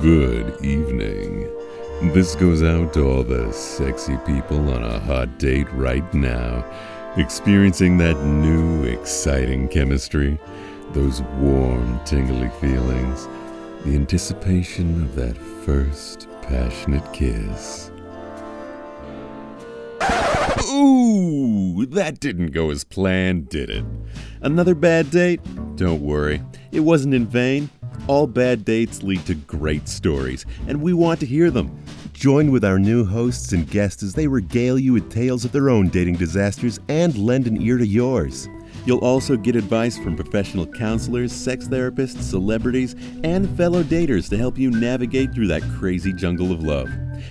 Good evening. This goes out to all the sexy people on a hot date right now, experiencing that new, exciting chemistry, those warm, tingly feelings, the anticipation of that first passionate kiss. Ooh, that didn't go as planned, did it? Another bad date? Don't worry, it wasn't in vain. All bad dates lead to great stories, and we want to hear them. Join with our new hosts and guests as they regale you with tales of their own dating disasters and lend an ear to yours. You'll also get advice from professional counselors, sex therapists, celebrities, and fellow daters to help you navigate through that crazy jungle of love.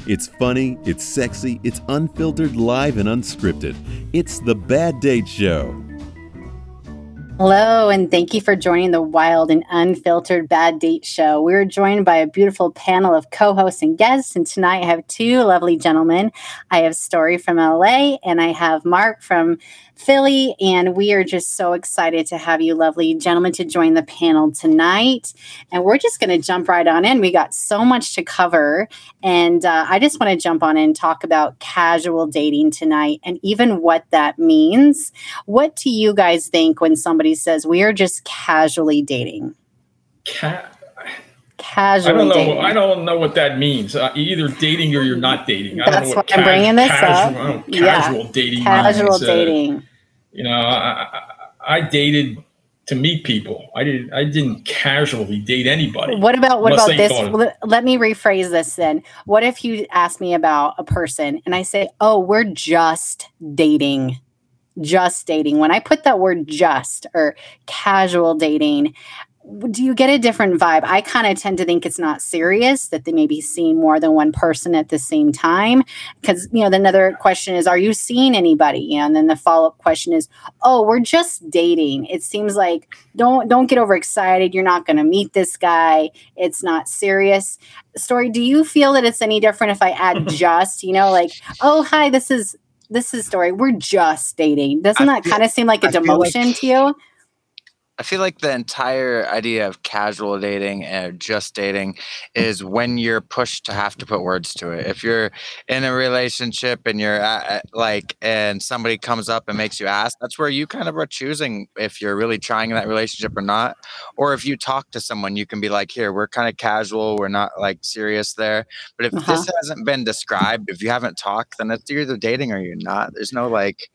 It's funny, it's sexy, it's unfiltered, live, and unscripted. It's the Bad Date Show. Hello, and thank you for joining the wild and unfiltered Bad Date Show. We're joined by a beautiful panel of co hosts and guests, and tonight I have two lovely gentlemen. I have Storie from LA, and I have Mark from Philly, and we are just so excited to have you, lovely gentlemen, to join the panel tonight. And we're just going to jump right on in. We got so much to cover, and uh, I just want to jump on in and talk about casual dating tonight and even what that means. What do you guys think when somebody says we are just casually dating? Casually I don't know. dating. I don't know what that means. Uh, either dating or you're not dating. I don't That's know why what I'm bringing this casual, up. Casual Yeah. dating. Casual means. Uh, dating. You know, I, I, I dated to meet people. I didn't. I didn't casually date anybody. What about what about this? Let, let me rephrase this then. What if you ask me about a person and I say, "Oh, we're just dating." Just dating. When I put that word just or casual dating, do you get a different vibe? I kind of tend to think it's not serious, that they may be seeing more than one person at the same time. Because, you know, the another question is, are you seeing anybody? You know, and then the follow-up question is, oh, we're just dating. It seems like don't don't get overexcited. You're not gonna meet this guy. It's not serious. Storie, do you feel that it's any different if I add just, you know, like, oh hi, this is this is Storie. We're just dating. Doesn't I that kind of seem like a I feel like- demotion to you? I feel like the entire idea of casual dating and just dating is when you're pushed to have to put words to it. If you're in a relationship and you're at, like, and somebody comes up and makes you ask, that's where you kind of are choosing if you're really trying in that relationship or not. Or if you talk to someone, you can be like, here, we're kind of casual, we're not like serious there. But if Uh-huh. this hasn't been described, if you haven't talked, then it's you're either dating or you're not. There's no like,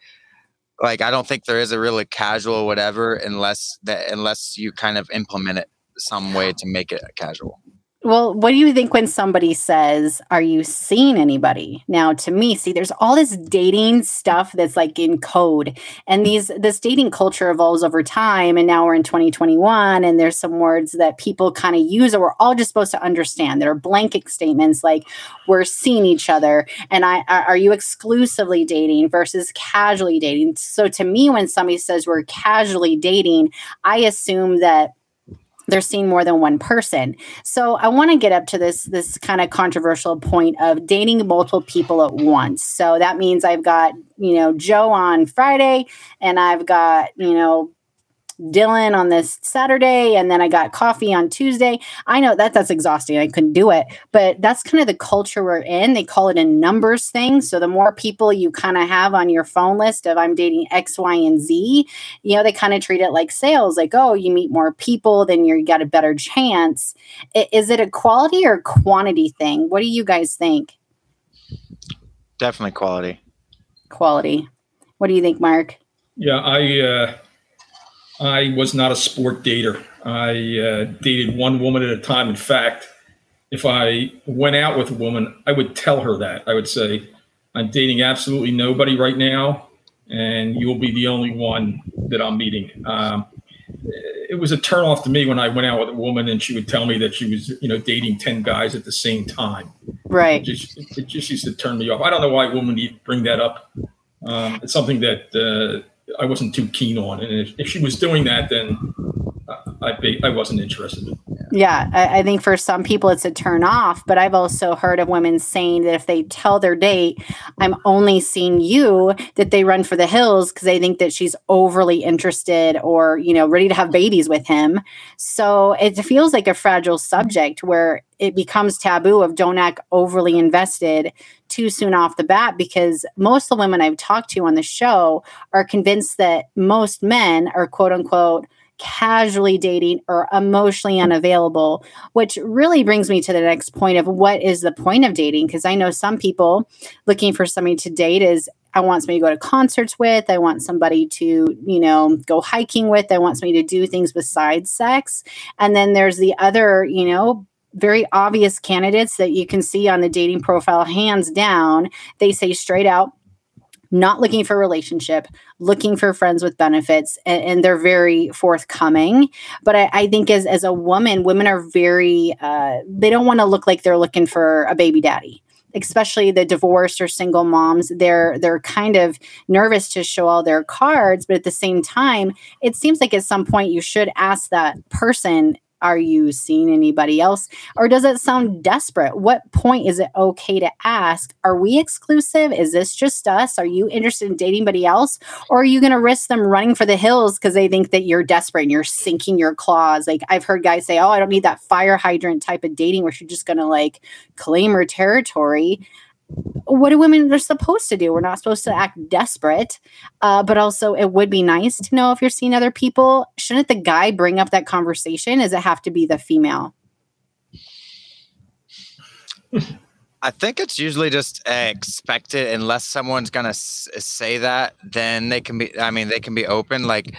like I don't think there is a really casual whatever unless that unless you kind of implement it some way to make it casual. Well, what do you think when somebody says, Are you seeing anybody? Now, to me, see, there's all this dating stuff that's like in code. And these this dating culture evolves over time. And now we're in 2021, and there's some words that people kind of use that we're all just supposed to understand. There are blanket statements like we're seeing each other. And I are you exclusively dating versus casually dating? So to me, when somebody says we're casually dating, I assume that they're seeing more than one person. So I want to get up to this this kind of controversial point of dating multiple people at once. So that means I've got, you know, Joe on Friday and I've got, you know, Dylan on this Saturday and then I got coffee on Tuesday. I know that that's exhausting. I couldn't do it, but that's kind of the culture we're in. They call it a numbers thing. So the more people you kind of have on your phone list of I'm dating X, Y, and Z, you know, they kind of treat it like sales, like, oh, you meet more people, then you got a better chance. Is it a quality or quantity thing? What do you guys think? Definitely quality. Quality. What do you think, Mark? Yeah, I uh, I was not a sport dater. I uh, dated one woman at a time. In fact, if I went out with a woman, I would tell her that. I would say, "I'm dating absolutely nobody right now, and you will be the only one that I'm meeting." Um, it was a turnoff to me when I went out with a woman and she would tell me that she was, you know, dating ten guys at the same time. It Right. just it just used to turn me off. I don't know why women need to bring that up. Um, it's something that uh, I wasn't too keen on, and if, if she was doing that, then I be, I wasn't interested. Yeah, I, I, think for some people it's a turn off, but I've also heard of women saying that if they tell their date, I'm only seeing you, that they run for the hills because they think that she's overly interested or, you know, ready to have babies with him. So it feels like a fragile subject where it becomes taboo of don't act overly invested too soon off the bat because most of the women I've talked to on the show are convinced that most men are quote unquote casually dating or emotionally unavailable, which really brings me to the next point of what is the point of dating? Because I know some people looking for somebody to date is I want somebody to go to concerts with. I want somebody to, you know, go hiking with. I want somebody to do things besides sex. And then there's the other, you know, very obvious candidates that you can see on the dating profile, hands down. They say straight out, not looking for relationship, looking for friends with benefits, and, and they're very forthcoming. But I, I, think as as a woman, women are very uh, they don't want to look like they're looking for a baby daddy especially the divorced or single moms they're they're kind of nervous to show all their cards but at the same time it seems like at some point you should ask that person are you seeing anybody else? Or does it sound desperate? What point is it okay to ask? Are we exclusive? Is this just us? Are you interested in dating anybody else? Or are you going to risk them running for the hills because they think that you're desperate and you're sinking your claws? Like I've heard guys say, oh, I don't need that fire hydrant type of dating where you're just going to like claim her territory what do women are supposed to do? We're not supposed to act desperate, uh, but also it would be nice to know if you're seeing other people. Shouldn't the guy bring up that conversation? Does it have to be the female? I think it's usually just expected unless someone's gonna s- say that, then they can be. I mean, they can be open. Like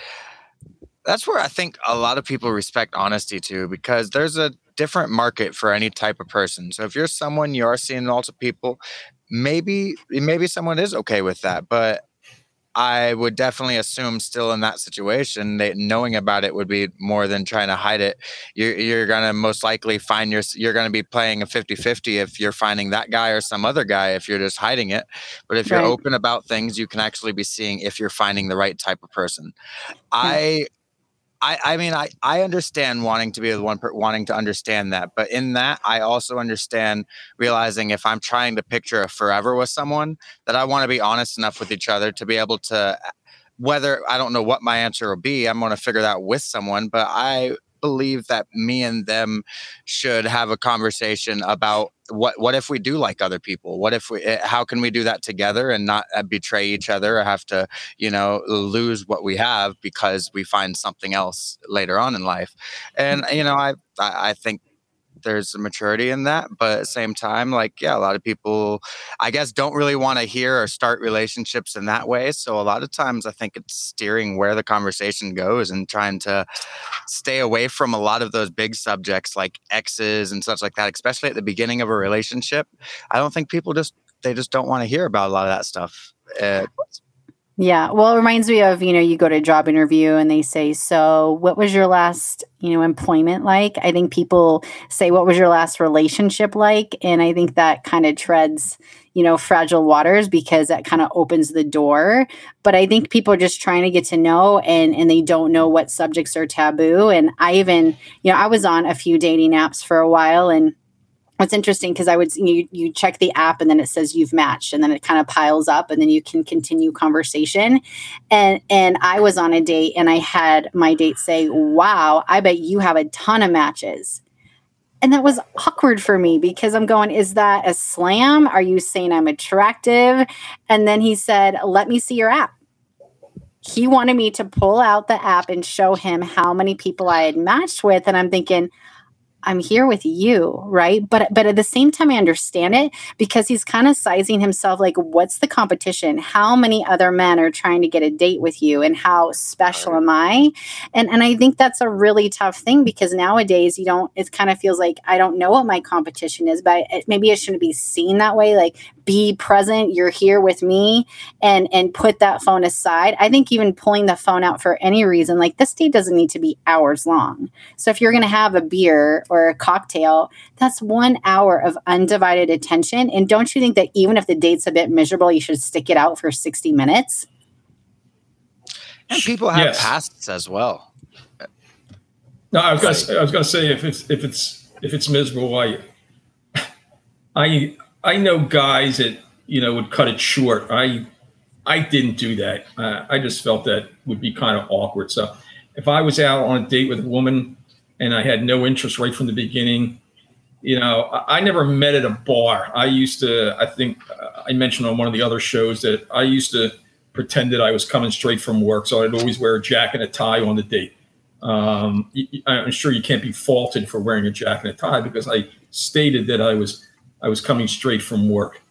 that's where I think a lot of people respect honesty too, because there's a different market for any type of person. So if you're someone you are seeing lots of people, maybe maybe someone is okay with that, but I would definitely assume still in that situation that knowing about it would be more than trying to hide it. You're, you're going to most likely find your, you're going to be playing a 50 50 if you're finding that guy or some other guy if you're just hiding it. But if you're open about things, you can actually be seeing if you're finding the right type of person. Yeah. I, I, I mean, I, I understand wanting to be the one per, wanting to understand that, but in that, I also understand realizing if I'm trying to picture a forever with someone, that I want to be honest enough with each other to be able to, whether I don't know what my answer will be, I'm going to figure that with someone, but I believe that me and them should have a conversation about what what if we do like other people? What if we eh, how can we do that together and not uh, betray each other or have to you know lose what we have because we find something else later on in life? And you know i i think there's a maturity in that but at the same time like yeah a lot of people i guess don't really want to hear or start relationships in that way so a lot of times i think it's steering where the conversation goes and trying to stay away from a lot of those big subjects like exes and such like that especially at the beginning of a relationship. I don't think people just they just don't want to hear about a lot of that stuff uh, yeah. Well, it reminds me of, you know, you go to a job interview and they say, So, what was your last, you know, employment like? I think people say, What was your last relationship like? And I think that kind of treads, you know, fragile waters because that kind of opens the door. But I think people are just trying to get to know and and they don't know what subjects are taboo. And I even, you know, I was on a few dating apps for a while and what's interesting because I would you you check the app and then it says you've matched and then it kind of piles up and then you can continue conversation. And and I was on a date and I had my date say wow I bet you have a ton of matches. And that was awkward for me because I'm going is that a slam? Are you saying I'm attractive? And then he said let me see your app. He wanted me to pull out the app and show him how many people I had matched with and I'm thinking I'm here with you, right? But but at the same time I understand it because he's kind of sizing himself like what's the competition? How many other men are trying to get a date with you and how special am I? And and I think that's a really tough thing because nowadays you don't it kind of feels like I don't know what my competition is, but it, maybe it shouldn't be seen that way like be present, you're here with me and and put that phone aside. I think even pulling the phone out for any reason like this date doesn't need to be hours long. So if you're going to have a beer or a cocktail, that's one hour of undivided attention. And don't you think that even if the date's a bit miserable, you should stick it out for 60 minutes? And people have yes. pasts as well. No, I was gonna say, I was gonna say if it's if it's if it's miserable, I I I know guys that you know would cut it short. I I didn't do that. Uh, I just felt that would be kind of awkward. So if I was out on a date with a woman and I had no interest right from the beginning, you know, I, I never met at a bar. I used to. I think uh, I mentioned on one of the other shows that I used to pretend that I was coming straight from work, so I'd always wear a jacket and a tie on the date. Um, I'm sure you can't be faulted for wearing a jacket and a tie because I stated that I was I was coming straight from work.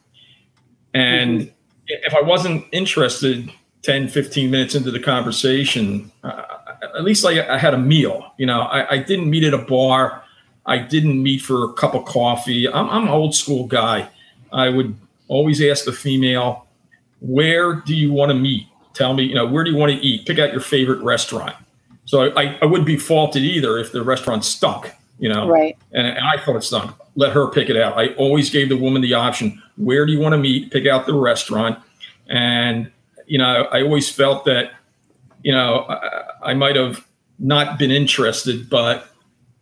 And if I wasn't interested 10, 15 minutes into the conversation, uh, at least I, I, had a meal. You know, I, I, didn't meet at a bar. I didn't meet for a cup of coffee. I'm, I'm an old school guy. I would always ask the female, where do you want to meet? Tell me, you know, where do you want to eat? Pick out your favorite restaurant. So I, I wouldn't be faulted either if the restaurant stunk, you know. Right. And, and I thought it stunk. Let her pick it out. I always gave the woman the option: where do you want to meet? Pick out the restaurant. And you know, I always felt that, you know, I, I might have not been interested, but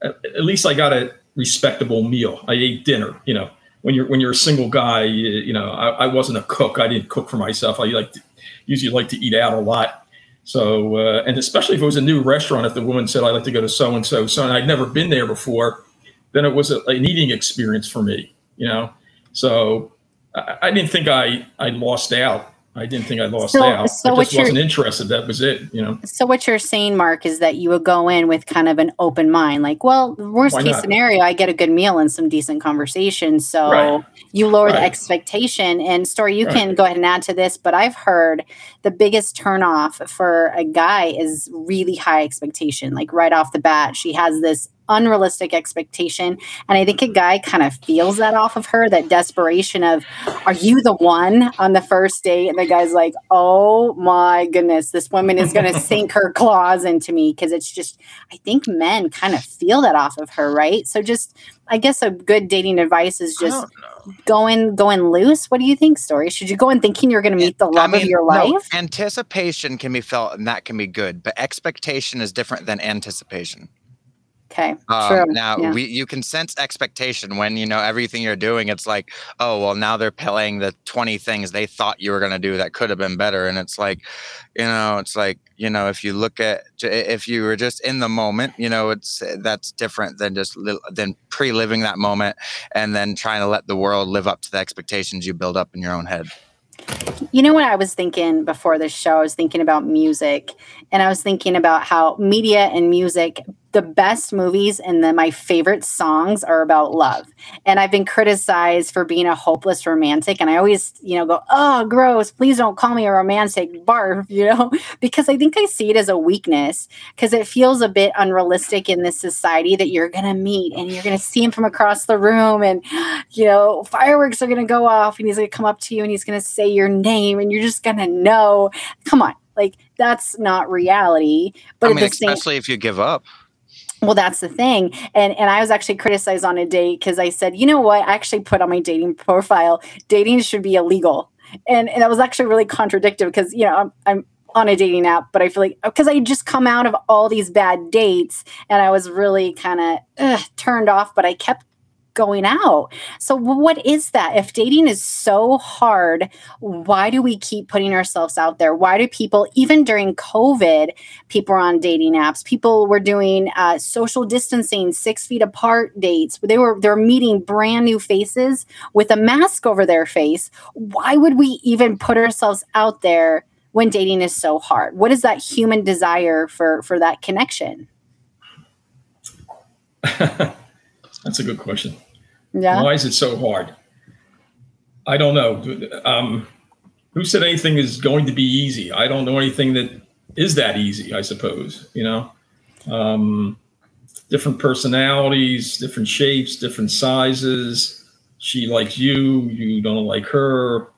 at, at least I got a respectable meal. I ate dinner. You know, when you're when you're a single guy, you, you know, I, I, wasn't a cook. I didn't cook for myself. I like to, usually like to eat out a lot. So, uh, and especially if it was a new restaurant, if the woman said, I'd like to go to so and so, so, and I'd never been there before, then it was a, an eating experience for me, you know? So I, I didn't think I, I lost out I didn't think I lost so, out. So I just wasn't interested. That was it, you know. So what you're saying, Mark, is that you would go in with kind of an open mind, like, well, worst Why case not? scenario, I get a good meal and some decent conversation. So right. you lower right. the expectation. And Storie, you right. can go ahead and add to this, but I've heard the biggest turnoff for a guy is really high expectation. Like right off the bat, she has this unrealistic expectation. And I think a guy kind of feels that off of her, that desperation of, are you the one on the first date? And the guy's like, oh my goodness, this woman is going to sink her claws into me. Cause it's just, I think men kind of feel that off of her, right? So just, I guess a good dating advice is just going going loose. What do you think, Storie? Should you go in thinking you're going to meet the love I mean, of your life? No, anticipation can be felt and that can be good, but expectation is different than anticipation. Okay. Um, True. Now yeah. we you can sense expectation when you know everything you're doing. It's like, oh well, now they're playing the 20 things they thought you were going to do that could have been better, and it's like, you know, it's like you know, if you look at if you were just in the moment, you know, it's that's different than just than pre-living that moment and then trying to let the world live up to the expectations you build up in your own head. You know what I was thinking before this show? I was thinking about music and I was thinking about how media and music the best movies and the, my favorite songs are about love. And I've been criticized for being a hopeless romantic. And I always, you know, go, oh, gross. Please don't call me a romantic barf, you know, because I think I see it as a weakness because it feels a bit unrealistic in this society that you're going to meet and you're going to see him from across the room and, you know, fireworks are going to go off and he's going to come up to you and he's going to say your name and you're just going to know. Come on. Like, that's not reality. But I mean, especially same- if you give up. Well, that's the thing. And and I was actually criticized on a date because I said, you know what? I actually put on my dating profile, dating should be illegal. And and that was actually really contradictory because you know I'm, I'm on a dating app, but I feel like because I just come out of all these bad dates and I was really kind of turned off, but I kept going out. So, what is that? If dating is so hard, why do we keep putting ourselves out there? Why do people, even during COVID, people were on dating apps? People were doing uh, social distancing, six feet apart dates. They were they're meeting brand new faces with a mask over their face. Why would we even put ourselves out there when dating is so hard? What is that human desire for for that connection? That's a good question. Yeah. Why is it so hard? I don't know. Um, who said anything is going to be easy? I don't know anything that is that easy. I suppose you know. Um, different personalities, different shapes, different sizes. She likes you. You don't like her.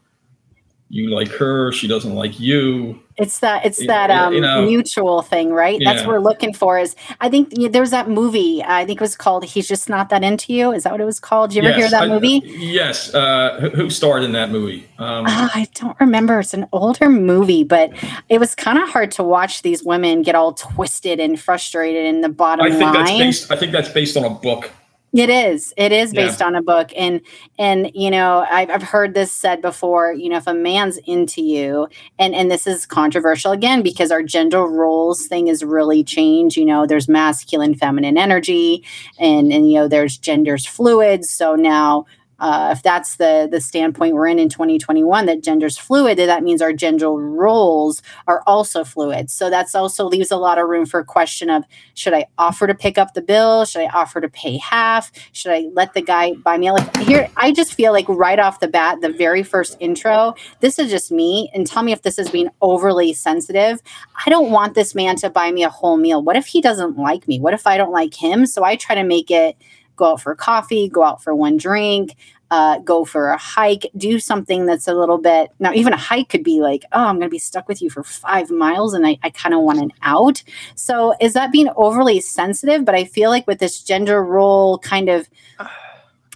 You like her. She doesn't like you. It's that it's that um you know- mutual thing, right? That's what we're looking for. Is I think you there was that movie. I think it was called "He's Just Not That Into You." Is that what it was called? Did you ever hear Yes, that I- movie? yes. Uh, who, starred in that movie? Um, Ah, I don't remember. It's an older movie, but it was kind of hard to watch these women get all twisted and frustrated in the bottom I think that's line. based. I think that's based on a book. It is. It is Yeah. based on a book, and and you know I've I've heard this said before. You know, if a man's into you, and and this is controversial again because our gender roles thing is really changed. You know, there's masculine, feminine energy, and and you know there's genders fluid. So now. Uh, if that's the the standpoint we're in in 2021 that gender's fluid that means our gender roles are also fluid so that's also leaves a lot of room for a question of should I offer to pick up the bill? Should I offer to pay half? Should I let the guy buy me? Like here, I just feel like right off the bat, the very first intro, this is just me. And tell me if this is being overly sensitive. I don't want this man to buy me a whole meal. What if he doesn't like me? What if I don't like him? So I try to make it go out for coffee, go out for one drink, uh, go for a hike, do something that's a little bit now, even a hike could be like, oh, I'm going to be stuck with you for five miles and I, I kind of want an out. So is that being overly sensitive? But I feel like with this gender role kind of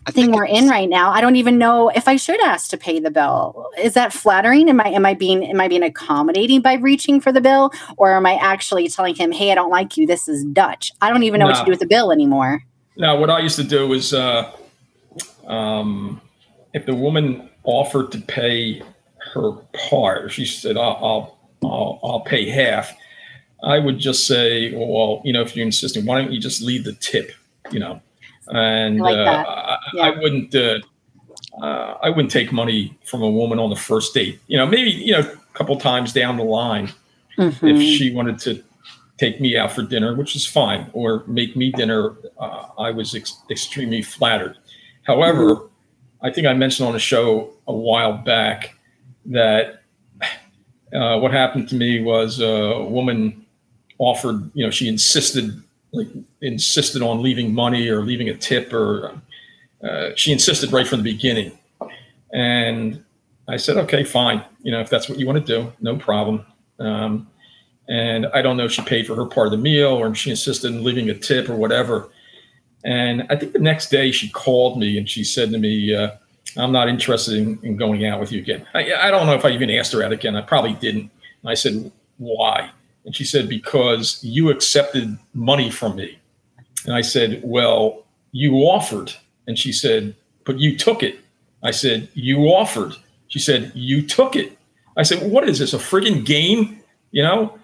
I thing we're in right now, I don't even know if I should ask to pay the bill. Is that flattering? Am I am I being am I being accommodating by reaching for the bill? Or am I actually telling him, hey, I don't like you, this is Dutch? I don't even know what to do with the bill anymore. Now, what I used to do was, uh, um, if the woman offered to pay her part, if she said, "I'll, I'll, I'll, I'll pay half," I would just say, "Well, you know, if you're insisting, why don't you just leave the tip?" You know, and I like uh, that. I, I wouldn't. Uh, uh, I wouldn't take money from a woman on the first date. You know, maybe you know a couple times down the line if Mhm. she wanted to take me out for dinner, which is fine, or make me dinner, uh, I was ex- extremely flattered. However, I think I mentioned on a show a while back that uh, what happened to me was a woman offered, you know, she insisted, like, insisted on leaving money or leaving a tip, or uh, she insisted right from the beginning. And I said, okay, fine. You know, if that's what you want to do, no problem. Um, and I don't know if she paid for her part of the meal or she insisted in leaving a tip or whatever. And I think the next day she called me and she said to me, uh, I'm not interested in, in going out with you again. I, I don't know if I even asked her out again. I probably didn't. And I said, why? And she said, because you accepted money from me. And I said, well, you offered. And she said, but you took it. I said, you offered. She said, you took it. I said, what is this, a friggin' game? You know,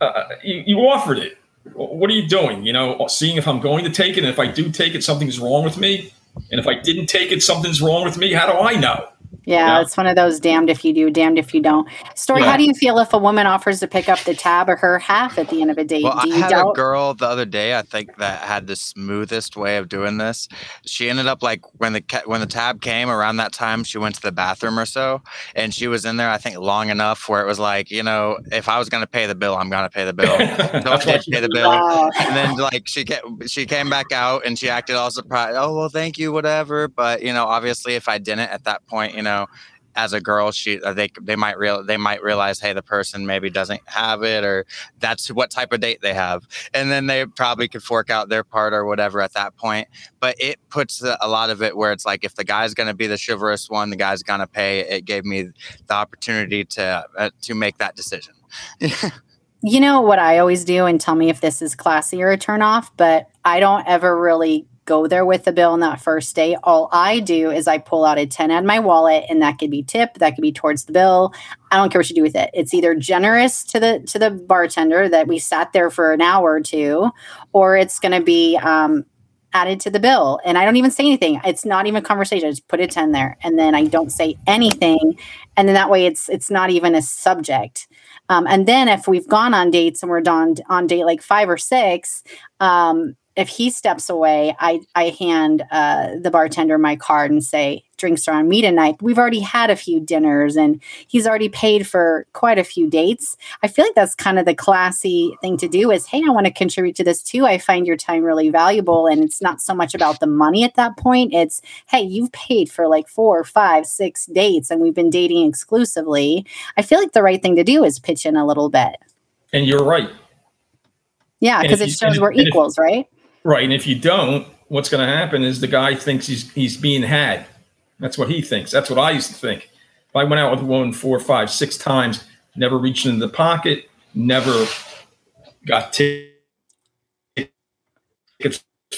uh, you, you offered it. What are you doing? You know, seeing if I'm going to take it. And if I do take it, something's wrong with me. And if I didn't take it, something's wrong with me. How do I know? Yeah, Yeah. it's one of those damned if you do, damned if you don't. Storie, Yeah. how do you feel if a woman offers to pick up the tab or her half at the end of a date? Well, I had doubt? a girl the other day. I think that had the smoothest way of doing this. She ended up like when the when the tab came around that time, she went to the bathroom or so, and she was in there. I think long enough where it was like, you know, if I was gonna pay the bill, I'm gonna pay the bill. So I did pay the bill. Wow. and then like she came, she came back out and she acted all surprised. Oh well, thank you, whatever. But you know, obviously, if I didn't at that point, you know, as a girl, she uh, they they might real they might realize, hey, the person maybe doesn't have it, or that's what type of date they have, and then they probably could fork out their part or whatever at that point. But it puts a a lot of it where it's like if the guy's going to be the chivalrous one, the guy's going to pay. It gave me the opportunity to uh, to make that decision. You know what I always do, and tell me if this is classy or a turn off, but I don't ever really go there with the bill on that first day. All I do is I pull out a 10 out of my wallet, and that could be tip, that could be towards the bill. I don't care what you do with it. It's either generous to the to the bartender that we sat there for an hour or two, or it's gonna be um added to the bill. And I don't even say anything. It's not even a conversation. I just put a 10 there and then I don't say anything. And then that way it's it's not even a subject. Um, and then if we've gone on dates and we're on on date like five or six, um, if he steps away, I I hand uh, the bartender my card and say, "Drinks are on me tonight." We've already had a few dinners, and he's already paid for quite a few dates. I feel like that's kind of the classy thing to do. Is hey, I want to contribute to this too. I find your time really valuable, and it's not so much about the money at that point. It's hey, you've paid for like four, five, six dates, and we've been dating exclusively. I feel like the right thing to do is pitch in a little bit. And you're right. Yeah, because it shows we're equals, if, right? Right. And if you don't, what's going to happen is the guy thinks he's he's being had. That's what he thinks. That's what I used to think. If I went out with a woman four, five, six times, never reached into the pocket, never got tickets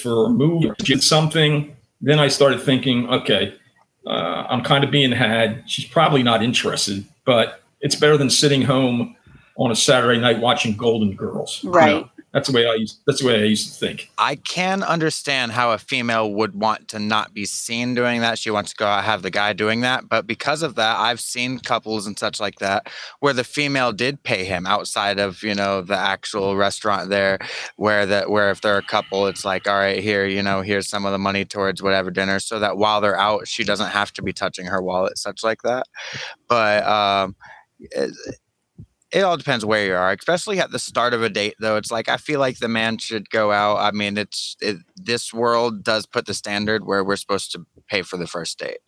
for a movie, did something, then I started thinking, okay, uh, I'm kind of being had. She's probably not interested, but it's better than sitting home on a Saturday night watching Golden Girls. Right. You know? That's the way I used. That's the way I used to think. I can understand how a female would want to not be seen doing that. She wants to go out have the guy doing that, but because of that, I've seen couples and such like that where the female did pay him outside of you know the actual restaurant there, where that where if they're a couple, it's like all right here you know here's some of the money towards whatever dinner, so that while they're out, she doesn't have to be touching her wallet, such like that. But um, it, all depends where you are, especially at the start of a date. Though it's like I feel like the man should go out. I mean, it's it, this world does put the standard where we're supposed to pay for the first date,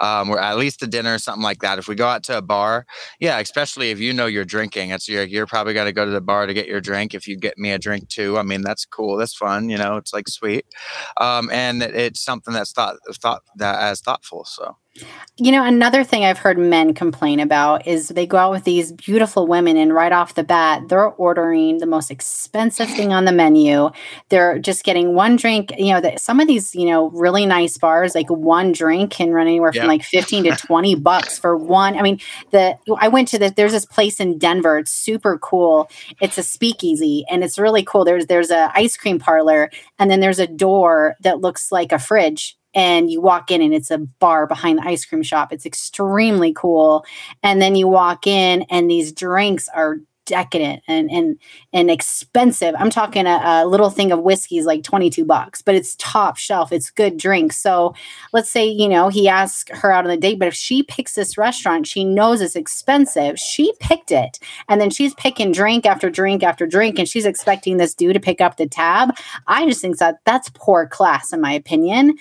um, or at least a dinner, or something like that. If we go out to a bar, yeah, especially if you know you're drinking, it's you're, you're probably got to go to the bar to get your drink. If you get me a drink too, I mean, that's cool, that's fun, you know, it's like sweet, um, and it's something that's thought thought that as thoughtful. So. You know, another thing I've heard men complain about is they go out with these beautiful women, and right off the bat, they're ordering the most expensive thing on the menu. They're just getting one drink. You know, the, some of these, you know, really nice bars, like one drink can run anywhere from yeah. like 15 to 20 bucks for one. I mean, the I went to the there's this place in Denver. It's super cool. It's a speakeasy and it's really cool. There's there's a ice cream parlor, and then there's a door that looks like a fridge and you walk in and it's a bar behind the ice cream shop. It's extremely cool. And then you walk in and these drinks are decadent and and and expensive. I'm talking a, a, little thing of whiskey is like 22 bucks, but it's top shelf. It's good drinks. So let's say, you know, he asks her out on the date, but if she picks this restaurant, she knows it's expensive. She picked it. And then she's picking drink after drink after drink and she's expecting this dude to pick up the tab. I just think that that's poor class in my opinion.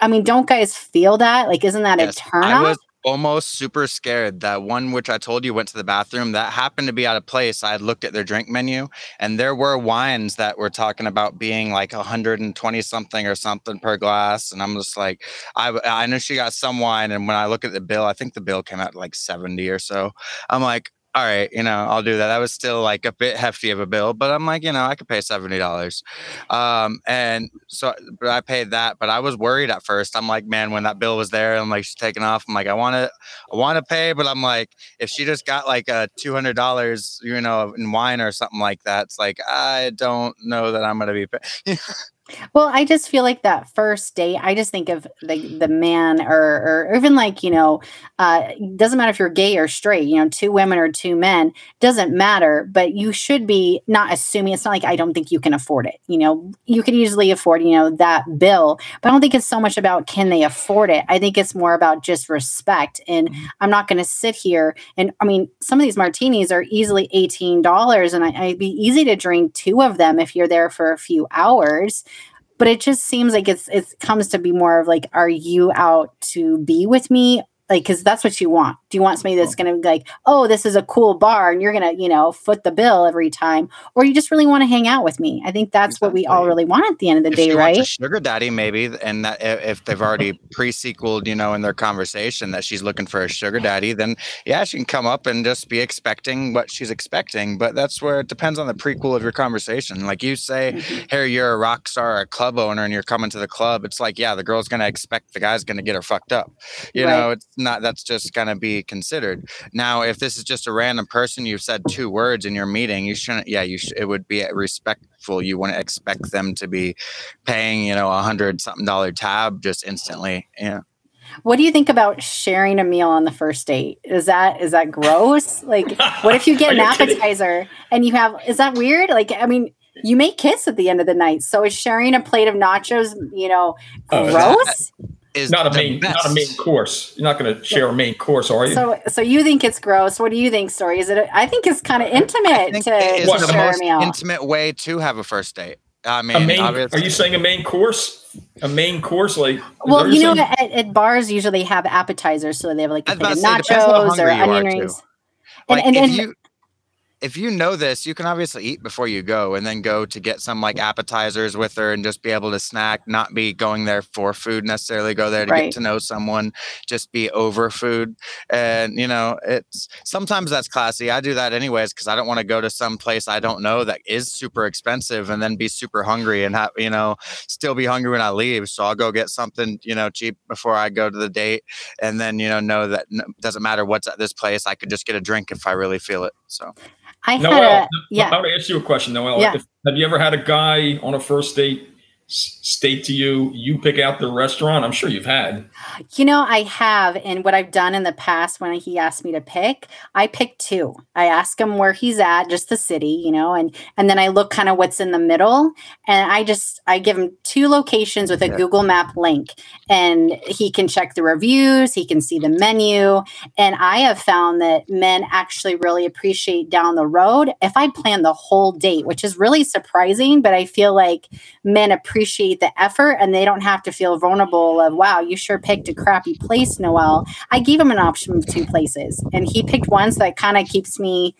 I mean, don't guys feel that? Like, isn't that yes, a turn I was almost super scared. That one which I told you went to the bathroom, that happened to be out of place. I had looked at their drink menu and there were wines that were talking about being like 120 something or something per glass. And I'm just like, I, I know she got some wine. And when I look at the bill, I think the bill came out like 70 or so. I'm like, all right, you know, I'll do that. That was still like a bit hefty of a bill, but I'm like, you know, I could pay seventy dollars, um, and so but I paid that. But I was worried at first. I'm like, man, when that bill was there, I'm like, she's taking off. I'm like, I want to, I want to pay, but I'm like, if she just got like a two hundred dollars, you know, in wine or something like that, it's like I don't know that I'm gonna be. Well, I just feel like that first date, I just think of the the man or or even like, you know, uh doesn't matter if you're gay or straight, you know, two women or two men, doesn't matter, but you should be not assuming it's not like I don't think you can afford it. You know, you could easily afford, you know, that bill, but I don't think it's so much about can they afford it. I think it's more about just respect and mm-hmm. I'm not going to sit here and I mean, some of these martinis are easily $18 and I, I'd be easy to drink two of them if you're there for a few hours but it just seems like it's it comes to be more of like are you out to be with me? Like because that's what you want do you want somebody that's going to be like oh this is a cool bar and you're going to you know foot the bill every time or you just really want to hang out with me i think that's exactly. what we all really want at the end of the if day right sugar daddy maybe and that if they've already pre-sequeled you know in their conversation that she's looking for a sugar daddy then yeah she can come up and just be expecting what she's expecting but that's where it depends on the prequel of your conversation like you say mm-hmm. hey you're a rock star a club owner and you're coming to the club it's like yeah the girl's going to expect the guy's going to get her fucked up you right. know it's not that's just going to be considered. Now, if this is just a random person, you've said two words in your meeting, you shouldn't. Yeah, you sh- it would be respectful. You wouldn't expect them to be paying, you know, a hundred something dollar tab just instantly. Yeah. What do you think about sharing a meal on the first date? Is that is that gross? Like, what if you get an appetizer and you have? Is that weird? Like, I mean, you may kiss at the end of the night. So is sharing a plate of nachos, you know, Oh, gross? Is Not a the main, not a main course. You're not going to share a main course, are you? So, so you think it's gross? What do you think, Storie? Is it? I think it's kind of I intimate think to, it is What, to the share a most meal. intimate way to have a first date. I mean, main? Are you saying a main course? A main course, like? Well, you know, at, at bars usually have appetizers, so they have like I a was of about to say, depends how nachos or hungry you are, onion rings. like and- if and- you if you know this, you can obviously eat before you go, and then go to get some like mm. appetizers with her, and just be able to snack, not be going there for food necessarily. Go there to Right. get to know someone, just be over food, and you know, it's sometimes that's classy. I do that anyways because I don't want to go to some place I don't know that is super expensive, and then be super hungry and have you know still be hungry when I leave. So I'll go get something you know cheap before I go to the date, and then you know know that doesn't matter what's at this place. I could just get a drink if I really feel it. So. I had Noelle, a yeah. I want to ask you a question, Noelle. Yeah. If, have you ever had a guy on a first date s- state to you, "You pick out the restaurant"? I'm sure you've had. You know, I have, and what I've done in the past when he asked me to pick, I pick two. I ask him where he's at, just the city, you know, and and then I look kind of what's in the middle, and I just I give him two locations with a Yeah. Google Map link, and he can check the reviews, he can see the menu, and I have found that men actually really appreciate down the road if I plan the whole date, which is really surprising, but I feel like men appreciate the effort and they don't have to feel vulnerable of wow you sure picked a crappy place Noelle. I gave him an option of two places and he picked one so that kind of keeps me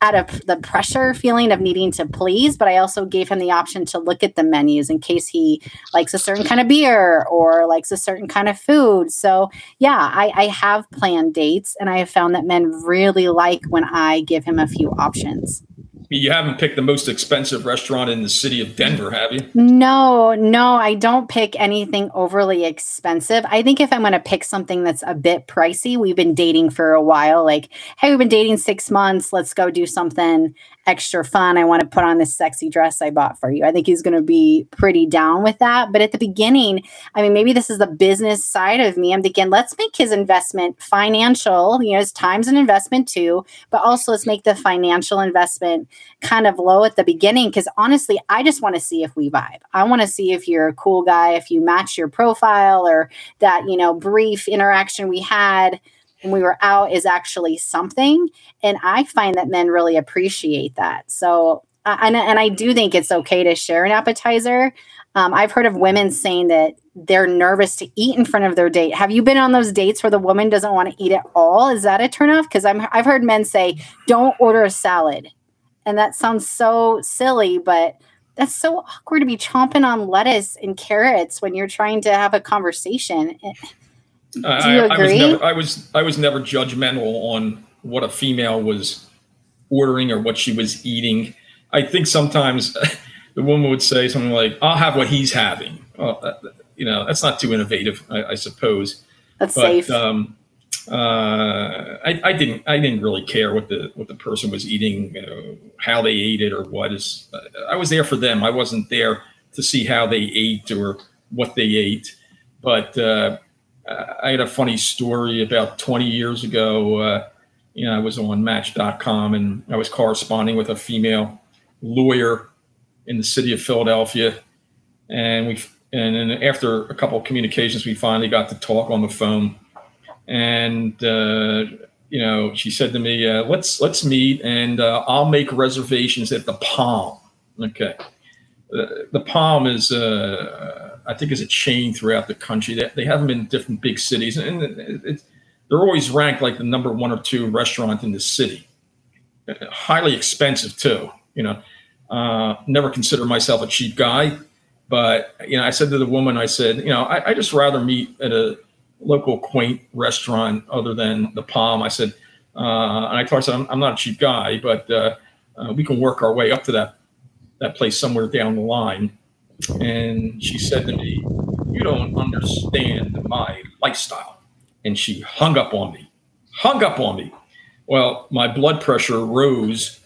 out of the pressure feeling of needing to please but i also gave him the option to look at the menus in case he likes a certain kind of beer or likes a certain kind of food. So yeah i, I have planned dates and i have found that men really like when i give him a few options You haven't picked the most expensive restaurant in the city of Denver, have you? No, no, I don't pick anything overly expensive. I think if I'm going to pick something that's a bit pricey, we've been dating for a while. Like, hey, we've been dating six months. Let's go do something extra fun. I want to put on this sexy dress I bought for you. I think he's going to be pretty down with that. But at the beginning, I mean, maybe this is the business side of me. I'm thinking, let's make his investment financial. You know, his time's an investment too, but also let's make the financial investment kind of low at the beginning because honestly, I just want to see if we vibe. I want to see if you're a cool guy, if you match your profile or that, you know, brief interaction we had when we were out is actually something. And I find that men really appreciate that. So, and, and I do think it's okay to share an appetizer. Um, I've heard of women saying that they're nervous to eat in front of their date. Have you been on those dates where the woman doesn't want to eat at all? Is that a turnoff? Because I'm I've heard men say, "Don't order a salad," and that sounds so silly, but that's so awkward to be chomping on lettuce and carrots when you're trying to have a conversation. I, Do you I- I was never, I was I was never judgmental on what a female was ordering or what she was eating. I think sometimes the woman would say something like, "I'll have what he's having." Well, you know, that's not too innovative, I, I suppose. That's But safe. um, uh, I, I didn't I didn't really care what the what the person was eating, you know, how they ate it or what is. I was there for them. I wasn't there to see how they ate or what they ate. But uh, I had a funny story about 20 years ago. Uh, you know, I was on Match.com and I was corresponding with a female lawyer in the city of Philadelphia, and we and then after a couple of communications, we finally got to talk on the phone. And uh, you know, she said to me, uh, "Let's let's meet, and uh, I'll make reservations at the Palm." Okay, the, the Palm is, uh, I think, is a chain throughout the country. They, they have them in different big cities, and it, it, they're always ranked like the number one or two restaurant in the city. Highly expensive too. You know, uh, never consider myself a cheap guy, but you know, I said to the woman, I said, you know, I, I just rather meet at a local quaint restaurant other than the Palm. I said, uh, and I told her, I said, I'm, I'm not a cheap guy, but uh, uh, we can work our way up to that that place somewhere down the line. And she said to me, "You don't understand my lifestyle," and she hung up on me, hung up on me. Well, my blood pressure rose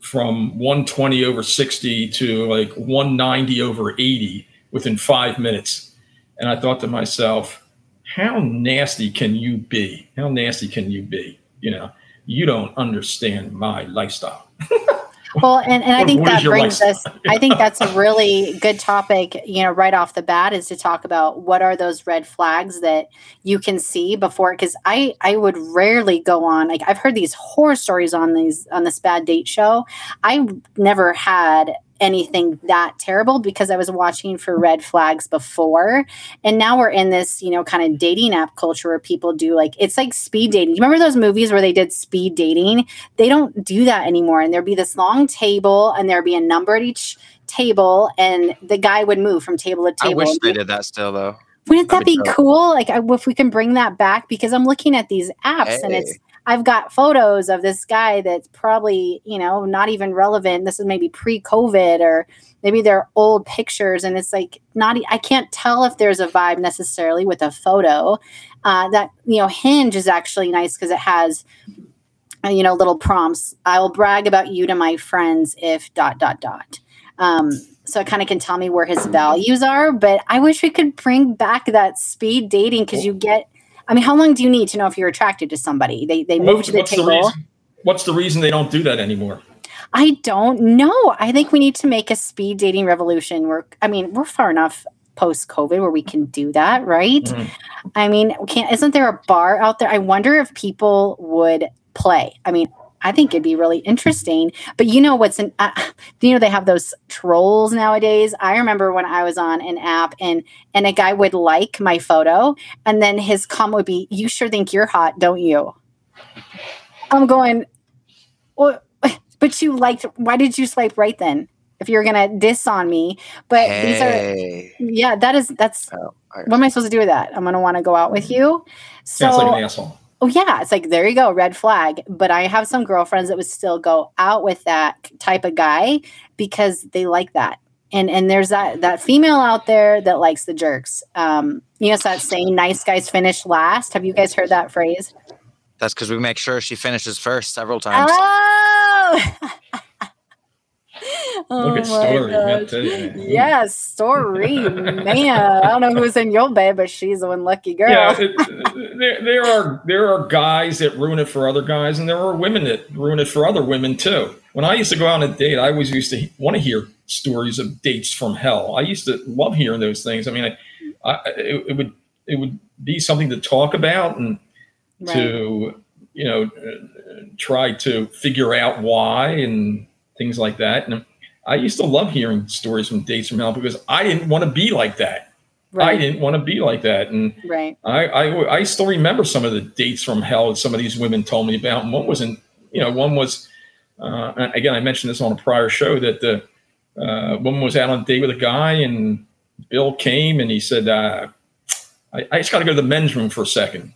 from 120 over 60 to like 190 over 80 within five minutes. And I thought to myself, how nasty can you be? How nasty can you be? You know, you don't understand my lifestyle. Well, and, and I think that brings us. I think that's a really good topic, you know, right off the bat is to talk about what are those red flags that you can see before. Cause I, I would rarely go on, like I've heard these horror stories on these, on this bad date show. I never had anything that terrible because I was watching for red flags before. And now we're in this, you know, kind of dating app culture where people do like, it's like speed dating. You remember those movies where they did speed dating? they don't do that anymore. And there'd be this long table, and there'd be a number at each table, and the guy would move from table to table. I wish they did that still though. Wouldn't that be cool? Like, if we can bring that back, because I'm looking at these apps, and it's Hey. I've got photos of this guy that's probably you know not even relevant. This is maybe pre-COVID, or maybe they're old pictures, and it's like not. I can't tell if there's a vibe necessarily with a photo. Uh, that you know, Hinge is actually nice because it has uh, you know little prompts i will brag about you to my friends if dot dot dot um, so it kind of can tell me where his values are but i wish we could bring back that speed dating because you get i mean how long do you need to know if you're attracted to somebody they they move to the what's the table reason? What's the reason they don't do that anymore? i don't know i think we need to make a speed dating revolution where i mean we're far enough post covid where we can do that right Mhm. I mean, can't isn't there a bar out there? I wonder if people would play. I mean, I think it'd be really interesting. But you know what's in? Uh, you know they have those trolls nowadays. I remember when I was on an app and and a guy would like my photo, and then his comment would be, "You sure think you're hot, don't you?" I'm going, well, but you liked. Why did you swipe right then? If you're gonna diss on me, but these are yeah, that is that's Oh, what am I supposed to do with that? I'm going to want to go out with you. So, Sounds like an asshole. Oh yeah, it's like there you go, red flag. But I have some girlfriends that would still go out with that type of guy because they like that. And and there's that that female out there that likes the jerks. Um, you know, it's that saying, "Nice guys finish last." Have you guys heard that phrase? That's because we make sure she finishes first several times. Oh. Oh Look at Storie. I gosh. tell you, man. Yes, Storie, man. I don't know who's in your bed, but she's the one lucky girl. Yeah, it, there, there are there are guys that ruin it for other guys, and there are women that ruin it for other women too. When I used to go out on a date, I always used to want to hear stories of dates from hell. I used to love hearing those things. I mean, I, I, it, it would it would be something to talk about and Right. to you know uh, try to figure out why and things like that. And I used to love hearing stories from dates from hell because I didn't want to be like that. I didn't want to be like that, and right. I, I I still remember some of the dates from hell that some of these women told me about. And one wasn't, you know, one was, uh, again, I mentioned this on a prior show that the uh, woman was out on a date with a guy, and Bill came and he said, uh, I, "I just got to go to the men's room for a second.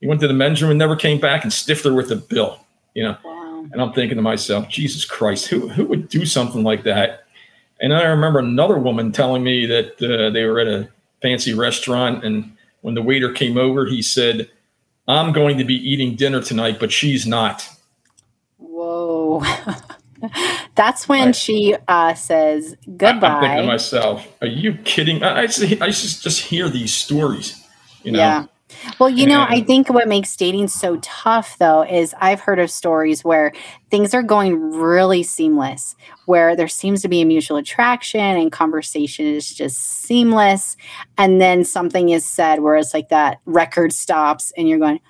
He went to the men's room and never came back and stiffed her with the bill. You know, Wow. And I'm thinking to myself, Jesus Christ, who who would do something like that? And I remember another woman telling me that uh, they were at a fancy restaurant, and when the waiter came over, he said, "I'm going to be eating dinner tonight, but she's not." Whoa. That's when Right. she uh, says I- I'm thinking to myself, "Are you kidding?" I, I, just, I just just hear these stories, you know. Yeah. Well, you know, I think what makes dating so tough, though, is I've heard of stories where things are going really seamless, where there seems to be a mutual attraction and conversation is just seamless. And then something is said where it's like that record stops and you're going,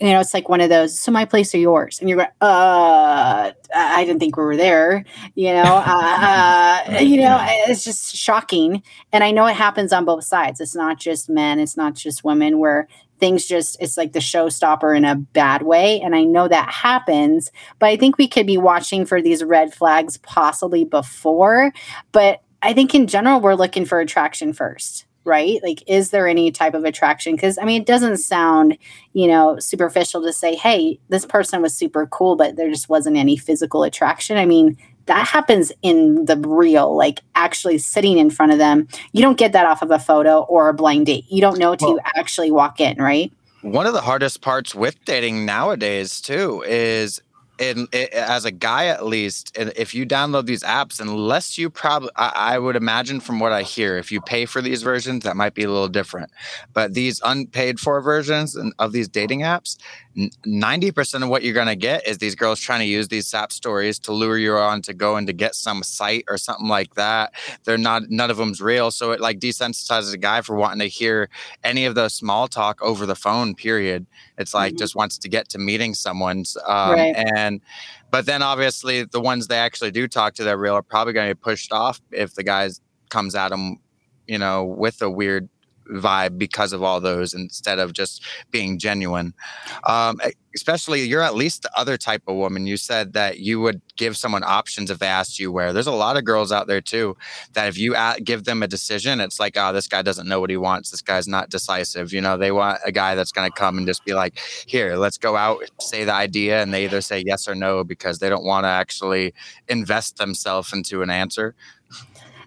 you know, it's like one of those, so my place or yours? And you're going, uh, I didn't think we were there, you know, uh, uh, you know, it's just shocking. And I know it happens on both sides. It's not just men, it's not just women where things just, it's like the showstopper in a bad way. And I know that happens, but I think we could be watching for these red flags possibly before. But I think in general, we're looking for attraction first. Right? Like, is there any type of attraction? Because I mean, it doesn't sound you know, superficial to say, hey, this person was super cool, but there just wasn't any physical attraction. I mean, that happens in the real, like actually sitting in front of them. You don't get that off of a photo or a blind date. You don't know till you actually walk in, right? One of the hardest parts with dating nowadays too is in, it, as a guy at least and if you download these apps unless you probably I, I, would imagine from what i hear if you pay for these versions that might be a little different. But these unpaid for versions of these dating apps 90% of what you're going to get is these girls trying to use these sap stories to lure you on to go and to get some site or something like that they're not none of them's real so it like desensitizes a guy for wanting to hear any of the small talk over the phone period it's like mm-hmm. just wants to get to meeting someone um, right. and but then obviously the ones they actually do talk to that real are probably going to be pushed off if the guy comes at them you know with a weird vibe because of all those instead of just being genuine. Um, especially, you're at least the other type of woman. You said that you would give someone options if they asked you where. There's a lot of girls out there too that if you give them a decision, it's like, oh, this guy doesn't know what he wants. This guy's not decisive. You know, they want a guy that's going to come and just be like, here, let's go out, say the idea, and they either say yes or no because they don't want to actually invest themselves into an answer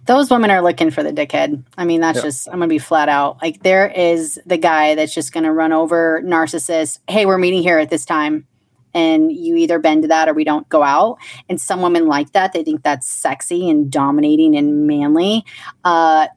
those women are looking for the dickhead. I mean, that's yep. just, I'm going to be flat out. Like, there is the guy that's just going to run over narcissist. Hey, we're meeting here at this time. And you either bend to that or we don't go out. And some women like that. They think that's sexy and dominating and manly. Uh,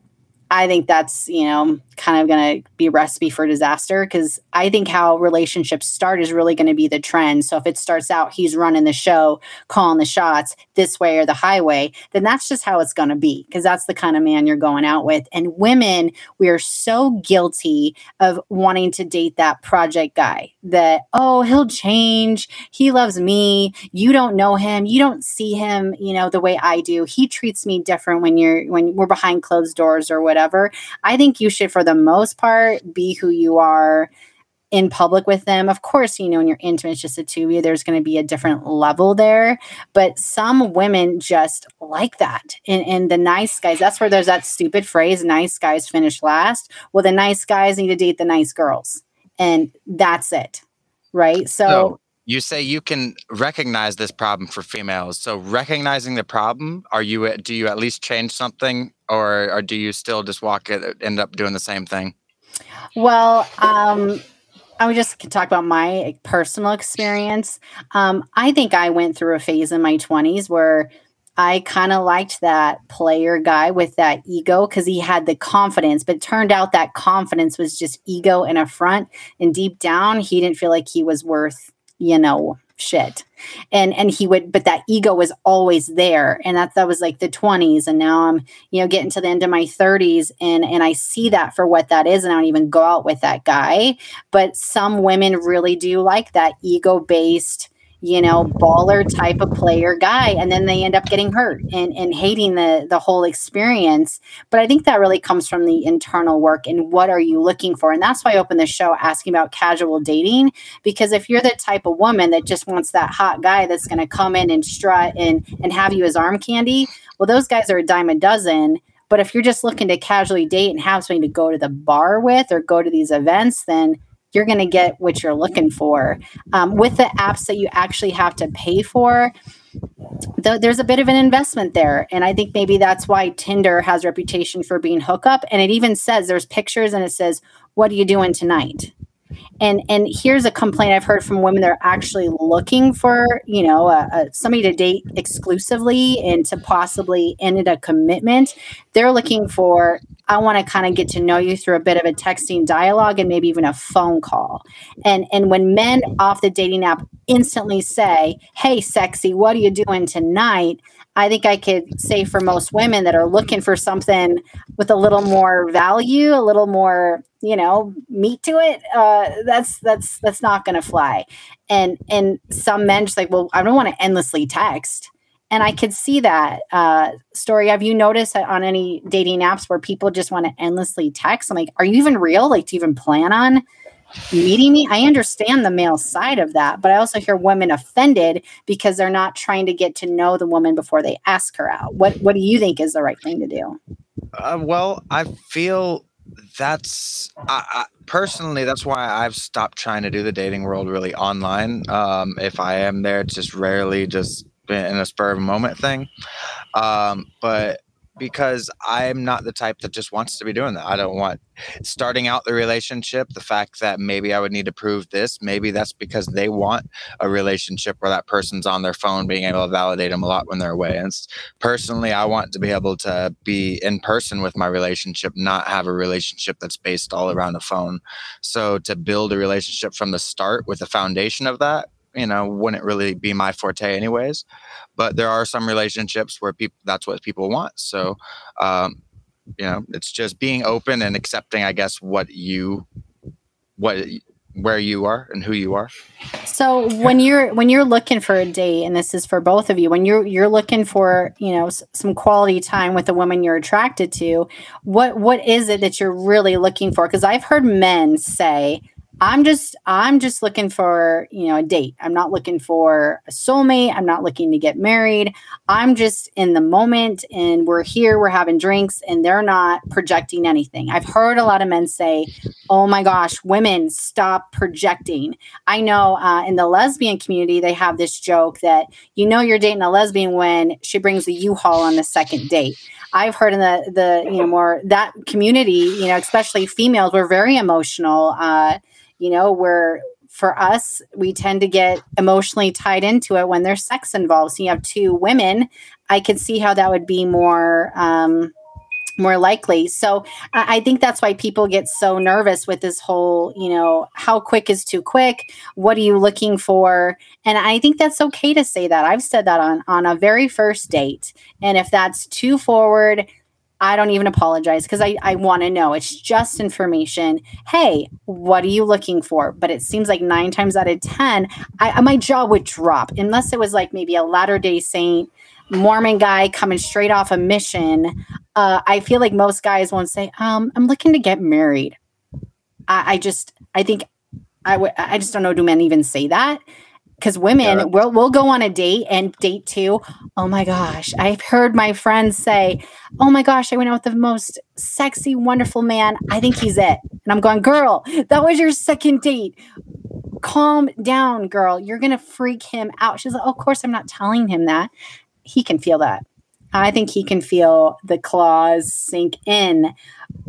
I think that's, you know, kind of going to be a recipe for disaster because I think how relationships start is really going to be the trend. So if it starts out he's running the show, calling the shots this way or the highway, then that's just how it's going to be because that's the kind of man you're going out with. And women, we are so guilty of wanting to date that project guy that, oh, he'll change. He loves me. You don't know him. You don't see him, you know, the way I do. He treats me different when you're, when we're behind closed doors or whatever. I think you should, for the most part, be who you are in public with them. Of course, you know, when you're intimate, it's just a two of you, there's going to be a different level there. But some women just like that. And, and the nice guys, that's where there's that stupid phrase, nice guys finish last. Well, the nice guys need to date the nice girls. And that's it. Right. So, so you say you can recognize this problem for females. So recognizing the problem, are you do you at least change something or, or do you still just walk it end up doing the same thing? Well, um I would just talk about my personal experience. Um, I think I went through a phase in my 20s where I kind of liked that player guy with that ego because he had the confidence, but turned out that confidence was just ego and a front. And deep down, he didn't feel like he was worth you know shit. And and he would but that ego was always there. And that that was like the 20s and now i'm you know getting to the end of my 30s and and i see that for what that is and i don't even go out with that guy. But some women really do like that ego based you know, baller type of player guy. And then they end up getting hurt and, and hating the, the whole experience. But I think that really comes from the internal work and what are you looking for? And that's why I opened the show asking about casual dating. Because if you're the type of woman that just wants that hot guy that's going to come in and strut and, and have you as arm candy, well, those guys are a dime a dozen. But if you're just looking to casually date and have something to go to the bar with or go to these events, then you're going to get what you're looking for. Um, with the apps that you actually have to pay for, th- there's a bit of an investment there. And I think maybe that's why Tinder has reputation for being hookup. And it even says there's pictures and it says, What are you doing tonight? And and here's a complaint i've heard from women that are actually looking for you know a, a, somebody to date exclusively and to possibly end a commitment. They're looking for i want to kind of get to know you through a bit of a texting dialogue and maybe even a phone call. And and when men off the dating app instantly say hey sexy what are you doing tonight I think I could say for most women that are looking for something with a little more value, a little more, you know, meat to it, uh, that's that's that's not going to fly. And and some men just like, well, I don't want to endlessly text. And I could see that uh, Storie. Have you noticed on any dating apps where people just want to endlessly text? I'm like, are you even real? Like, do you even plan on meeting me. I understand the male side of that, but I also hear women offended because they're not trying to get to know the woman before they ask her out. What What do you think is the right thing to do? Uh, well, I feel that's I, I, personally that's why I've stopped trying to do the dating world really online. Um, if I am there, it's just rarely just in a spur of a moment thing. Um, but because I'm not the type that just wants to be doing that. I don't want starting out the relationship, the fact that maybe I would need to prove this, maybe that's because they want a relationship where that person's on their phone being able to validate them a lot when they're away. And personally, I want to be able to be in person with my relationship, not have a relationship that's based all around a phone. So to build a relationship from the start with the foundation of that you know wouldn't really be my forte anyways but there are some relationships where people that's what people want so um, you know it's just being open and accepting i guess what you what where you are and who you are. So when you're when you're looking for a date and this is for both of you when you're you're looking for you know s- some quality time with a woman you're attracted to what what is it that you're really looking for? Because i've heard men say I'm just I'm just looking for, you know, a date. I'm not looking for a soulmate. I'm not looking to get married. I'm just in the moment and we're here, we're having drinks and they're not projecting anything. I've heard a lot of men say, "Oh my gosh, women stop projecting." I know uh, in the lesbian community they have this joke that you know you're dating a lesbian when she brings the U-Haul on the second date. I've heard in the the you know more that community, you know, especially females, were very emotional. Uh, you know, where for us, we tend to get emotionally tied into it when there's sex involved. So you have two women, I could see how that would be more um, more likely. So I think that's why people get so nervous with this whole, you know, how quick is too quick? What are you looking for? And I think that's okay to say that. I've said that on on a very first date. And if that's too forward, I don't even apologize because I, I want to know. It's just information. Hey, what are you looking for? But it seems like nine times out of 10, I, my jaw would drop unless it was like maybe a Latter day Saint Mormon guy coming straight off a mission. Uh, I feel like most guys won't say, um, I'm looking to get married. I, I just, I think I would, I just don't know. Do men even say that? Because women yeah. will will go on a date and date too. Oh my gosh, I've heard my friends say, "Oh my gosh, I went out with the most sexy, wonderful man. I think he's it." And I'm going, "Girl, that was your second date. Calm down, girl. You're gonna freak him out." She's like, oh, "Of course, I'm not telling him that. He can feel that. I think he can feel the claws sink in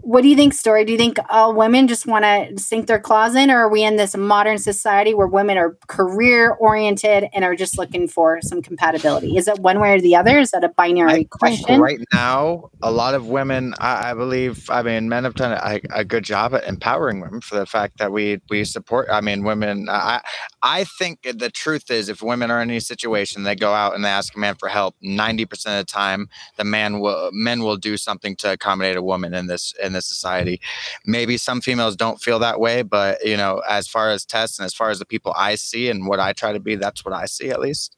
what do you think, Storie? Do you think all women just want to sink their claws in, or are we in this modern society where women are career oriented and are just looking for some compatibility? Is it one way or the other? Is that a binary question? Right now, a lot of women, I, I believe, I mean, men have done a, a, good job at empowering women for the fact that we we support. I mean, women. I I think the truth is, if women are in any situation, they go out and they ask a man for help. Ninety percent of the time, the man will men will do something to accommodate a woman in this in this society. Maybe some females don't feel that way, but you know, as far as tests and as far as the people I see and what I try to be, that's what I see at least.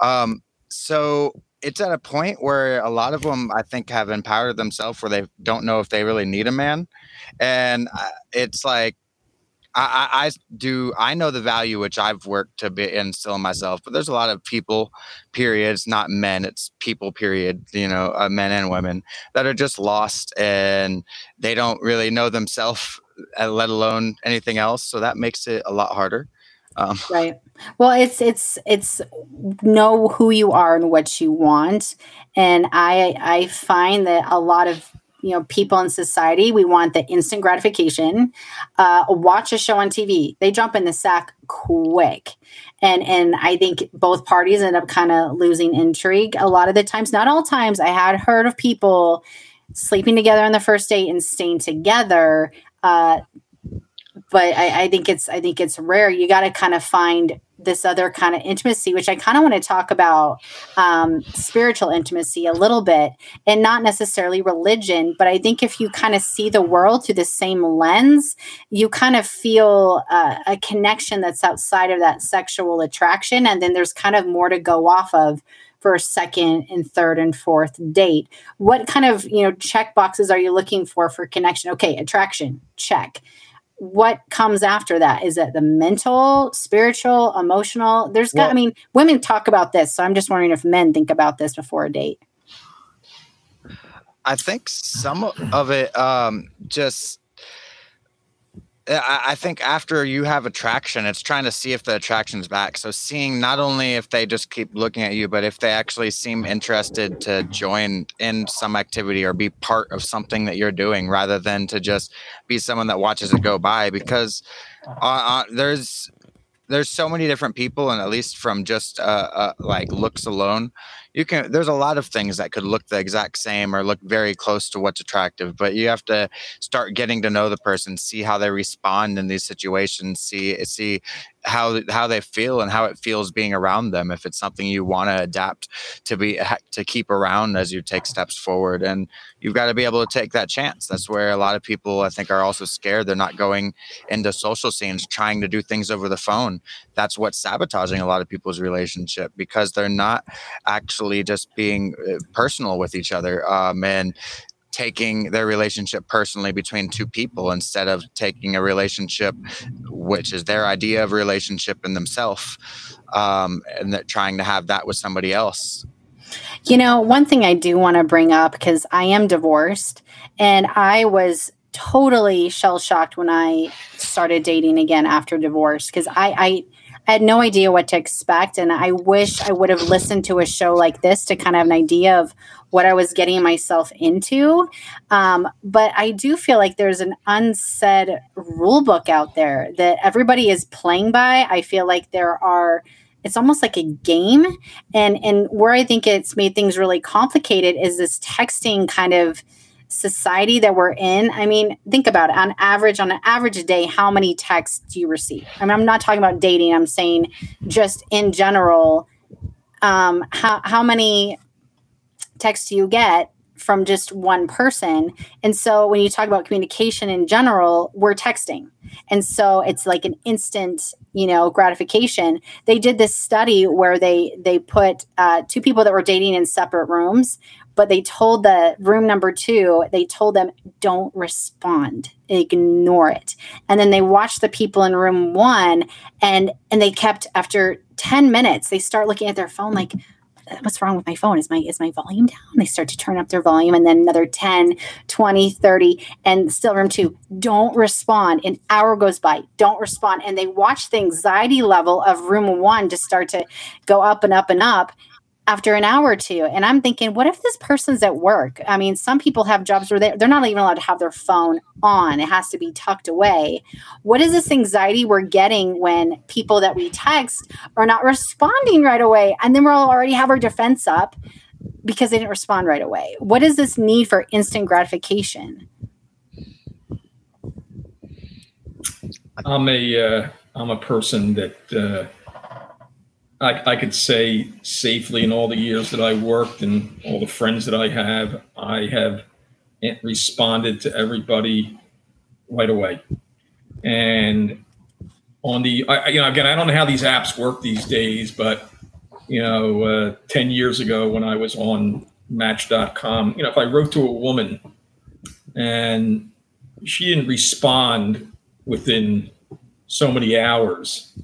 Um, so it's at a point where a lot of them, I think, have empowered themselves where they don't know if they really need a man, and uh, it's like I, I, do I know the value which I've worked to be instill in myself, but there's a lot of people, period. It's not men, it's people, period. You know, uh, men and women that are just lost and they don't really know themselves, uh, let alone anything else. So that makes it a lot harder. Um, right. Well, it's it's it's know who you are and what you want, and I I find that a lot of you know people in society we want the instant gratification. Uh, watch a show on tv they jump in the sack quick. And and i think both parties end up kind of losing intrigue. A lot of the times not all times i had heard of people sleeping together on the first date and staying together uh, but I, I think it's i think it's rare. You got to kind of find this other kind of intimacy, which I kind of want to talk about um, spiritual intimacy a little bit and not necessarily religion. But I think if you kind of see the world through the same lens, you kind of feel uh, a connection that's outside of that sexual attraction. And then there's kind of more to go off of for a second and third and fourth date what kind of you know check boxes are you looking for for connection okay attraction check what comes after that? Is it the mental spiritual emotional? There's got i mean women talk about this so i'm just wondering if men think about this before a date. I think some of it um just I, I think after you have attraction, it's trying to see if the attraction's back. So seeing not only if they just keep looking at you, but if they actually seem interested to join in some activity or be part of something that you're doing, rather than to just be someone that watches it go by. Because uh, uh, there's there's so many different people, and at least from just uh, uh, like looks alone, you can there's a lot of things that could look the exact same or look very close to what's attractive but you have to start getting to know the person see how they respond in these situations see see how how they feel and how it feels being around them if it's something you want to adapt to be to keep around as you take steps forward and you've got to be able to take that chance. That's where a lot of people i think are also scared. They're not going into social scenes trying to do things over the phone that's what's sabotaging a lot of people's relationship because they're not actually just being uh, personal with each other um, and taking their relationship personally between two people instead of taking a relationship which is their idea of relationship in themselves um, and that trying to have that with somebody else. You know one thing i do want to bring up because i am divorced and i was totally shell shocked when i started dating again after divorce because I, I I had no idea what to expect. And I wish I would have listened to a show like this to kind of have an idea of what I was getting myself into. Um, but I do feel like there's an unsaid rule book out there that everybody is playing by. I feel like there are it's almost like a game and and where i think it's made things really complicated is this texting kind of society that we're in i mean think about it on average on an average day how many texts do you receive i mean i'm not talking about dating i'm saying just in general um, how, how many text you get from just one person. And so when you talk about communication in general, we're texting. And so it's like an instant, you know, gratification. They did this study where they they put uh, two people that were dating in separate rooms, but they told the room number two, they told them don't respond, ignore it. And then they watched the people in room one, and and they kept after ten minutes, they start looking at their phone like what's wrong with my phone? Is my is my volume down? They start to turn up their volume and then another 10, 20, 30 and still room 2 don't respond. An hour goes by, don't respond and they watch the anxiety level of room 1 just start to go up and up and up after an hour or two. And I'm thinking, what if this person's at work? I mean, some people have jobs where they, they're not even allowed to have their phone on, it has to be tucked away. What is this anxiety we're getting when people that we text are not responding right away? And then we'll already have our defense up because they didn't respond right away. What is this need for instant gratification? I'm a uh, I'm a person that uh, I, I could say safely in all the years that I worked and all the friends that I have, I have responded to everybody right away. And on the, I, you know, again, I don't know how these apps work these days, but you know, uh, 10 years ago when I was on match.com, you know, if I wrote to a woman and she didn't respond within so many hours,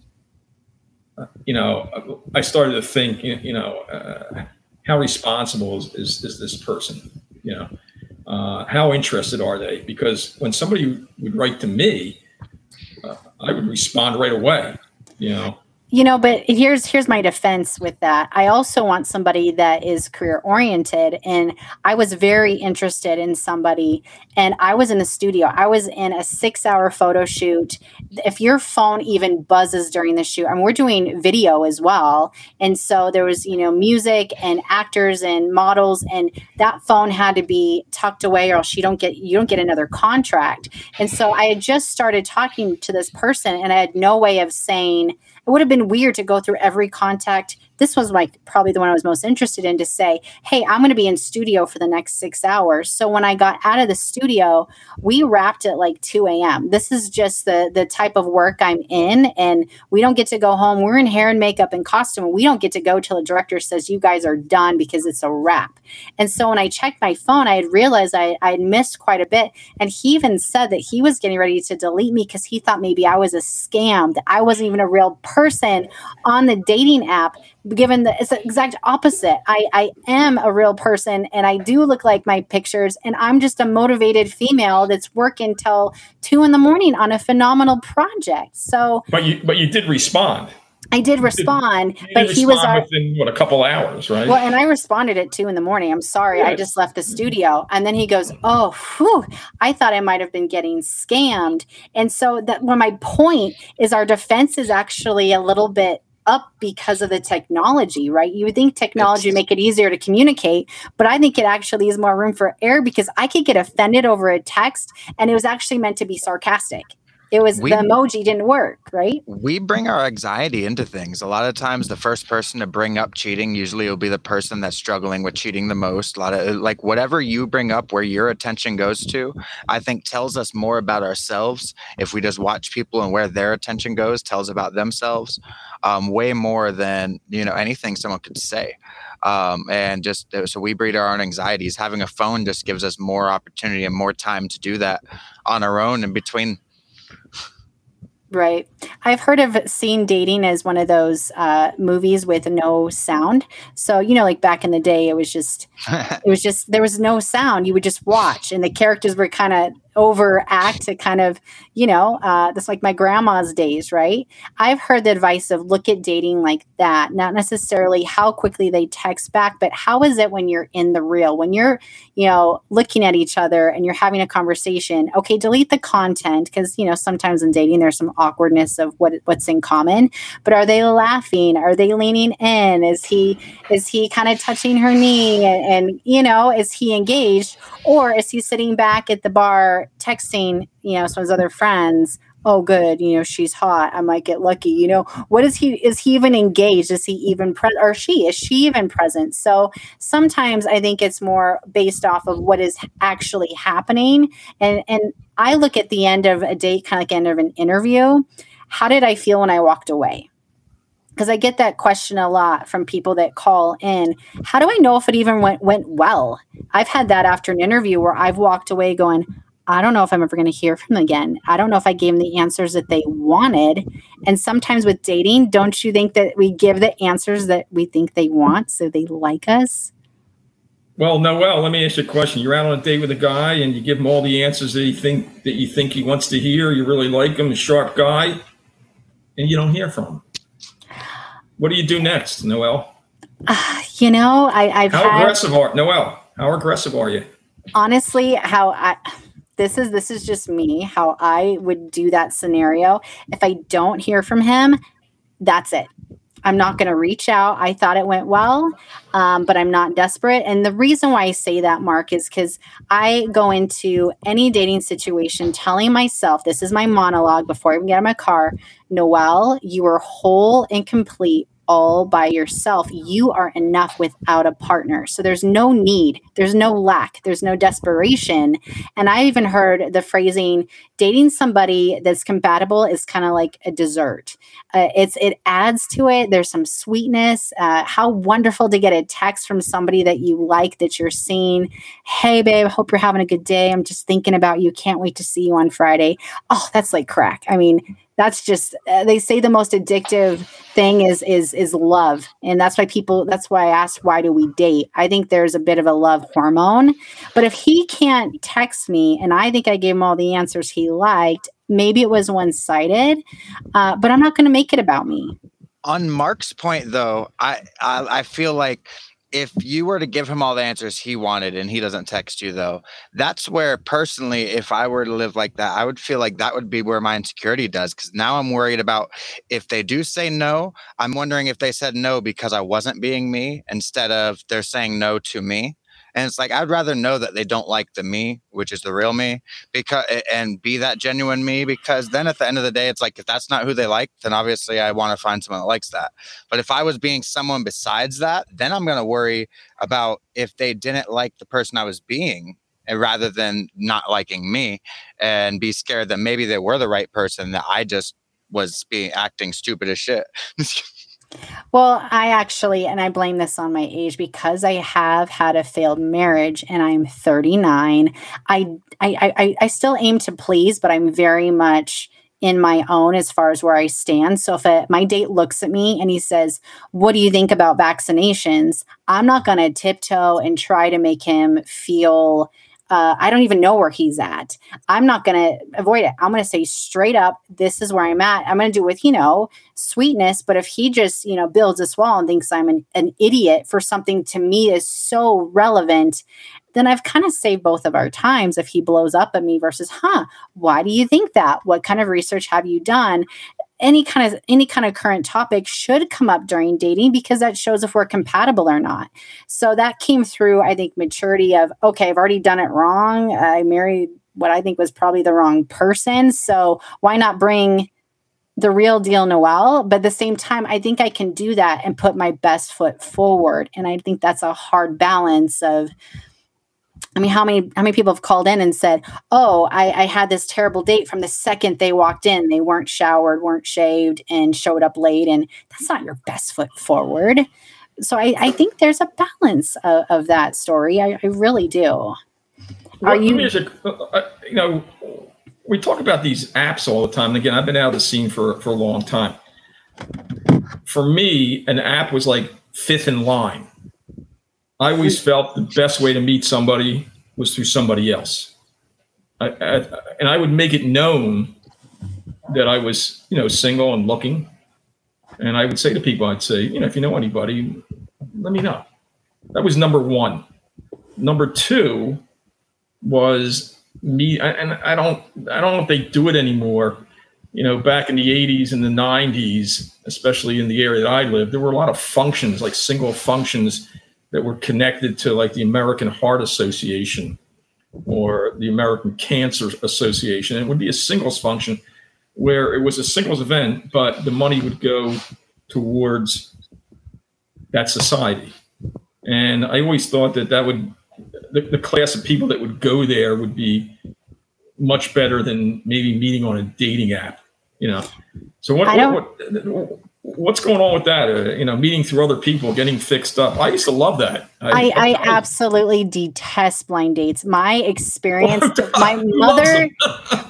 you know, I started to think, you know, uh, how responsible is, is, is, this person? You know, uh, how interested are they? Because when somebody would write to me, uh, I would respond right away. You know, you know but here's here's my defense with that. I also want somebody that is career oriented and i was very interested in somebody and i was in the studio. I was in a six hour photo shoot. If your phone even buzzes during the shoot and we're doing video as well and so there was you know music and actors and models and that phone had to be tucked away or else you don't get you don't get another contract. And so i had just started talking to this person and i had no way of saying it would have been weird to go through every contact this was like probably the one I was most interested in to say, hey, I'm going to be in studio for the next six hours. So when I got out of the studio, we wrapped at like 2 a.m. This is just the the type of work I'm in, and we don't get to go home. We're in hair and makeup and costume. And we don't get to go till the director says you guys are done because it's a wrap. And so when I checked my phone, I had realized I I had missed quite a bit, and he even said that he was getting ready to delete me because he thought maybe I was a scam, that I wasn't even a real person on the dating app given the it's the exact opposite. I I am a real person and I do look like my pictures and I'm just a motivated female that's working till two in the morning on a phenomenal project. So But you but you did respond. I did respond, You but did he was respond our, within what a couple hours, right? well, and I responded at two in the morning. I'm sorry, I just left the studio. And then he goes, Oh, whew, I thought I might have been getting scammed. And so that when my point is our defense is actually a little bit up because of the technology, right? You would think technology would make it easier to communicate, but I think it actually is more room for error because I could get offended over a text and it was actually meant to be sarcastic. It was We- the emoji didn't work, right? we bring our anxiety into things. A lot of times, the first person to bring up cheating usually will be the person that's struggling with cheating the most. A lot of like whatever you bring up, where your attention goes to, I think tells us more about ourselves. If we just watch people and where their attention goes, tells about themselves, um, way more than you know anything someone could say. Um, and just uh, so we breed our own anxieties. Having a phone just gives us more opportunity and more time to do that on our own and between Right. I've heard of seeing dating as one of those uh, movies with no sound. So, you know, like back in the day, it was just, it was just, there was no sound. You would just watch, and the characters were kind of overact to kind of, you know, uh, that's like my grandma's days, right? I've heard the advice of look at dating like that, not necessarily how quickly they text back, but how is it when you're in the real, when you're, you know, looking at each other and you're having a conversation. Okay, delete the content because you know sometimes in dating there's some awkwardness of what what's in common. But are they laughing? Are they leaning in? Is he is he kind of touching her knee? And, and you know, is he engaged or is he sitting back at the bar texting? You know, some of his other friends. Oh, good. You know, she's hot. I might get lucky. You know, what is he? Is he even engaged? Is he even present? Or she? Is she even present? So sometimes I think it's more based off of what is actually happening. And and I look at the end of a date, kind of like end of an interview. How did I feel when I walked away? Because I get that question a lot from people that call in. How do I know if it even went went well? I've had that after an interview where I've walked away going, I don't know if I'm ever going to hear from them again. I don't know if I gave them the answers that they wanted. And sometimes with dating, don't you think that we give the answers that we think they want so they like us? Well, Noelle, let me ask you a question. You're out on a date with a guy and you give him all the answers that you think that you think he wants to hear. You really like him, a sharp guy, and you don't hear from him. What do you do next, Noelle? You know, I, I've How had aggressive are Noelle? How aggressive are you? honestly how I this is this is just me how I would do that scenario. If I don't hear from him, that's it. I'm not going to reach out. I thought it went well, um, but I'm not desperate. And the reason why I say that, Mark, is because I go into any dating situation telling myself this is my monologue before I even get of my car. Noelle, you are whole and complete all by yourself. You are enough without a partner. So there's no need, there's no lack, there's no desperation. And I even heard the phrasing dating somebody that's compatible is kind of like a dessert. Uh, it's it adds to it. There's some sweetness. Uh, how wonderful to get a text from somebody that you like that you're seeing. Hey, babe, hope you're having a good day. I'm just thinking about you. Can't wait to see you on Friday. Oh, that's like crack. I mean, that's just uh, they say the most addictive thing is is is love. And that's why people that's why i asked why do we date? I think there's a bit of a love hormone. But if he can't text me and i think i gave him all the answers he liked maybe it was one-sided uh, but i'm not going to make it about me. On Mark's point, though, I, I I feel like if you were to give him all the answers he wanted and he doesn't text you, though, that's where personally, if I were to live like that, I would feel like that would be where my insecurity does. Because now I'm worried about if they do say no, I'm wondering if they said no because I wasn't being me instead of they're saying no to me. And it's like I'd rather know that they don't like the me, which is the real me, because and be that genuine me. Because then at the end of the day, it's like if that's not who they like, then obviously I want to find someone that likes that. But if I was being someone besides that, then I'm gonna worry about if they didn't like the person I was being, and rather than not liking me, and be scared that maybe they were the right person that I just was being acting stupid as shit. Well, I actually, and I blame this on my age because I have had a failed marriage and I'm 39. I, I, I, I still aim to please, but I'm very much in my own as far as where I stand. So if a, my date looks at me and he says, What do you think about vaccinations? I'm not going to tiptoe and try to make him feel. Uh, I don't even know where he's at. I'm not going to avoid it. I'm going to say straight up, this is where I'm at. I'm going to do it with, you know, sweetness. But if he just, you know, builds this wall and thinks I'm an, an idiot for something to me is so relevant then I've kind of saved both of our times if he blows up at me versus, huh, why do you think that? What kind of research have you done? Any kind of any kind of current topic should come up during dating because that shows if we're compatible or not. So that came through, I think, maturity of okay, I've already done it wrong. I married what I think was probably the wrong person. So why not bring the real deal Noelle. But at the same time, I think I can do that and put my best foot forward. And I think that's a hard balance of I mean, how many how many people have called in and said, "Oh, I, I, had this terrible date from the second they walked in. They weren't showered, weren't shaved, and showed up late." And that's not your best foot forward. So I, I think there's a balance of, of that story. I, I, really do. Are well, you? A, uh, you know, we talk about these apps all the time. And again, I've been out of the scene for for a long time. For me, an app was like fifth in line I always felt the best way to meet somebody was through somebody else. I, I, and I would make it known that I was, you know, single and looking. And I would say to people, I'd say, you know, if you know anybody, let me know. That was number one. Number two was me, and I don't, I don't know if they do it anymore. You know, back in the '80s and the '90s, especially in the area that I lived, there were a lot of functions, like single functions that were connected to like the American Heart Association or the American Cancer Association. It would be a singles function where it was a singles event, but the money would go towards that society. And I always thought that that would, the, the class of people that would go there would be much better than maybe meeting on a dating app, you know? So what, what, what what's going on with that? Uh, you know, meeting through other people, getting fixed up. I used to love that. I, I, I absolutely detest blind dates. My experience, my mother,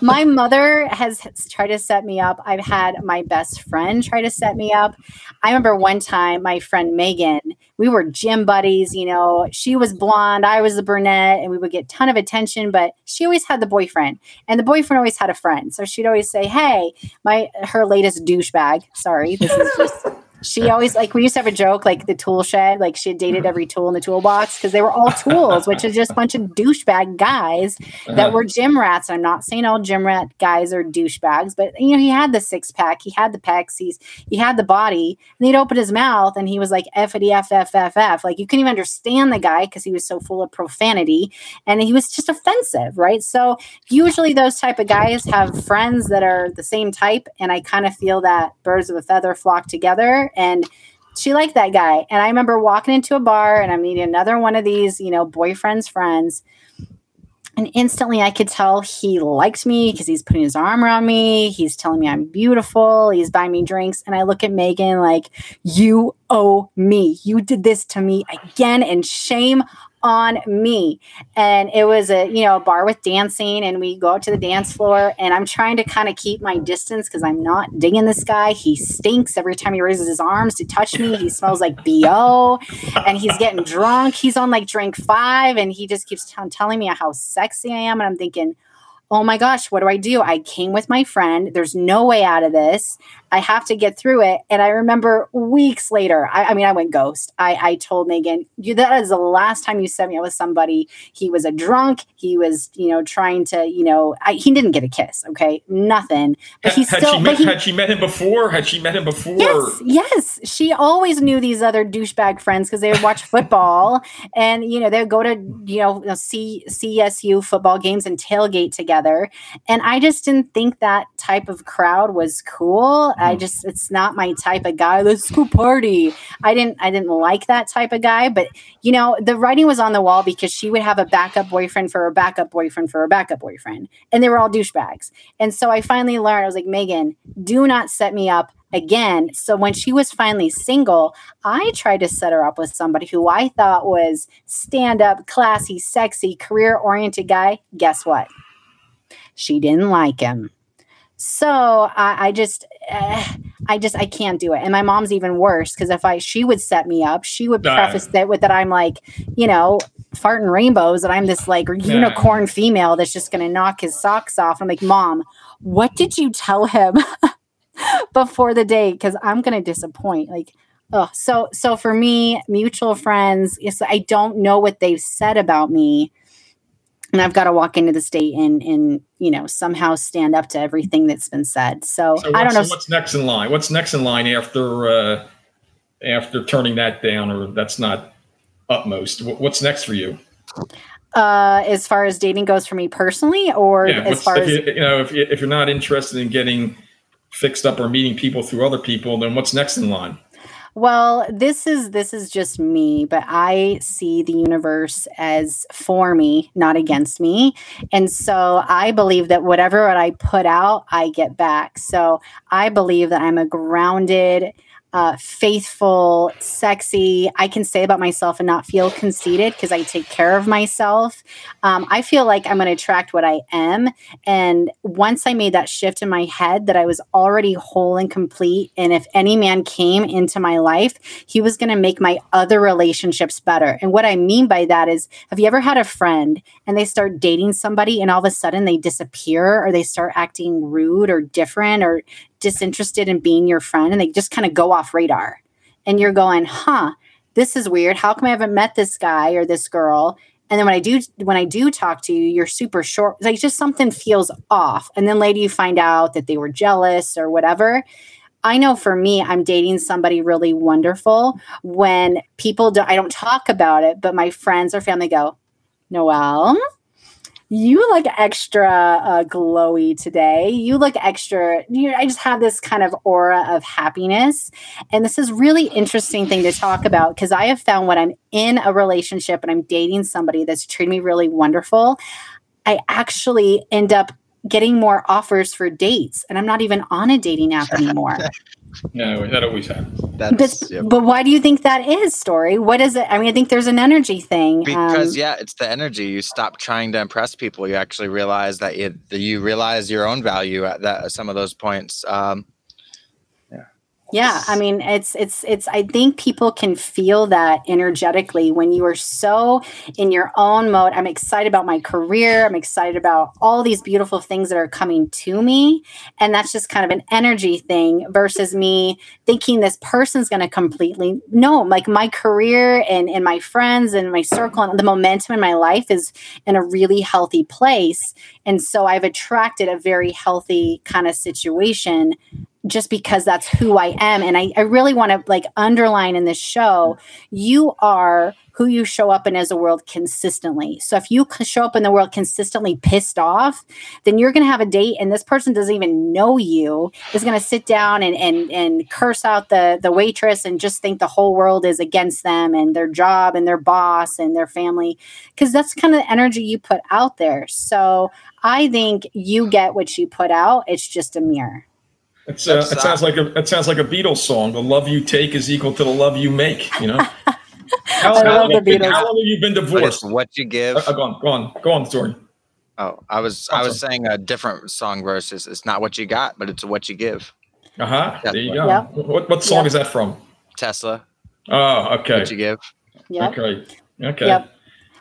my mother has tried to set me up. I've had my best friend try to set me up. I remember one time my friend Megan, we were gym buddies. You know, she was blonde, I was the brunette, and we would get ton of attention. But she always had the boyfriend, and the boyfriend always had a friend. So she'd always say, "Hey, my her latest douchebag." Sorry, this is just she always like we used to have a joke like the tool shed like she had dated every tool in the toolbox because they were all tools which is just a bunch of douchebag guys that uh-huh. were gym rats i'm not saying all gym rat guys are douchebags but you know he had the six-pack he had the pecs he's he had the body and he'd open his mouth and he was like f-a-d f-f-f-f like you couldn't even understand the guy because he was so full of profanity and he was just offensive right so usually those type of guys have friends that are the same type and i kind of feel that birds of a feather flock together and she liked that guy. And I remember walking into a bar and I'm meeting another one of these, you know, boyfriend's friends. And instantly I could tell he liked me because he's putting his arm around me. He's telling me I'm beautiful. He's buying me drinks. And I look at Megan like, You owe me. You did this to me again. And shame on me. And it was a, you know, a bar with dancing and we go out to the dance floor and I'm trying to kind of keep my distance because I'm not digging this guy. He stinks every time he raises his arms to touch me. He smells like BO and he's getting drunk. He's on like drink five and he just keeps t- telling me how sexy I am. And I'm thinking, oh my gosh, what do I do? I came with my friend. There's no way out of this. I have to get through it. And I remember weeks later, I, I mean, I went ghost. I, I told Megan, you, that is the last time you sent me out with somebody. He was a drunk. He was, you know, trying to, you know, I, he didn't get a kiss. Okay. Nothing. But he had, still, she met, he, had she met him before? Had she met him before? Yes. Yes. She always knew these other douchebag friends because they would watch football and, you know, they would go to, you know, C, CSU football games and tailgate together. And I just didn't think that type of crowd was cool. I mm. just it's not my type of guy. Let's go party. I didn't I didn't like that type of guy, but you know, the writing was on the wall because she would have a backup boyfriend for a backup boyfriend for a backup boyfriend. And they were all douchebags. And so I finally learned, I was like, Megan, do not set me up again. So when she was finally single, I tried to set her up with somebody who I thought was stand up, classy, sexy, career oriented guy. Guess what? She didn't like him. So I, I just, uh, I just, I can't do it. And my mom's even worse because if I, she would set me up, she would preface that with that I'm like, you know, farting rainbows, and I'm this like unicorn female that's just going to knock his socks off. I'm like, mom, what did you tell him before the date? Because I'm going to disappoint. Like, oh, so so for me, mutual friends, yes, I don't know what they've said about me and I've got to walk into the state and and you know somehow stand up to everything that's been said. So, So I don't know. so what's next in line. What's next in line after uh, after turning that down, or that's not utmost? Wh- What's next for you? uh, as far as dating goes for me personally, or Yeah, as far if as you, you know if, you, if you're not interested in getting fixed up or meeting people through other people, then what's next in line? Well, this is this is just me, but I see the universe as for me, not against me. And so I believe that whatever what I put out, I get back. So I believe that I'm a grounded, uh, faithful, sexy. I can say about myself and not feel conceited because I take care of myself. Um, I feel like I'm going to attract what I am. And once I made that shift in my head that I was already whole and complete, and if any man came into my life, he was going to make my other relationships better. And what I mean by that is, have you ever had a friend and they start dating somebody and all of a sudden they disappear or they start acting rude or different or disinterested in being your friend and they just kind of go off radar? And you're going, huh, this is weird. How come I haven't met this guy or this girl? And then when I do when I do talk to you, you're super short. Like just something feels off. And then later you find out that they were jealous or whatever. I know for me, I'm dating somebody really wonderful when people don't, I don't talk about it, but my friends or family go, Noelle, you look extra uh, glowy today. You look extra. You, I just have this kind of aura of happiness. And this is really interesting thing to talk about because I have found when I'm in a relationship and I'm dating somebody that's treating me really wonderful, I actually end up getting more offers for dates and I'm not even on a dating app anymore. No, that always happens. That's but, yeah. but why do you think that is, Storie? What is it? I mean, I think there's an energy thing. because Um, yeah, it's the energy. You stop trying to impress people. You actually realize that you, you realize your own value at that some of those points. Um, Yeah, I mean it's it's it's I think people can feel that energetically when you are so in your own mode. I'm excited about my career. I'm excited about all these beautiful things that are coming to me and that's just kind of an energy thing versus me thinking this person's going to completely no, like my career and and my friends and my circle and the momentum in my life is in a really healthy place. And so I've attracted a very healthy kind of situation just because that's who I am. And I, I really want to like underline in this show, you are who you show up in as a world consistently. So if you show up in the world consistently pissed off, then you're going to have a date and this person doesn't even know you is going to sit down and, and, and curse out the, the waitress and just think the whole world is against them and their job and their boss and their family. Cause that's kind of the energy you put out there. So I think you get what you put out. It's just a mirror. It's, uh, it uh, sounds like a it sounds like a Beatles song. The love you take is equal to the love you make. You know. how, I love long, the have- Beatles. how long have you been divorced? what you give. Uh, uh, go on, go on, go on, Storie. Oh, I was I was saying a different song versus it's not what you got, but it's what you give. Uh huh. There you go. Yep. What what song Yep. is that from? Tesla, Oh, okay. what you give. Yep. Okay. Okay. Yep.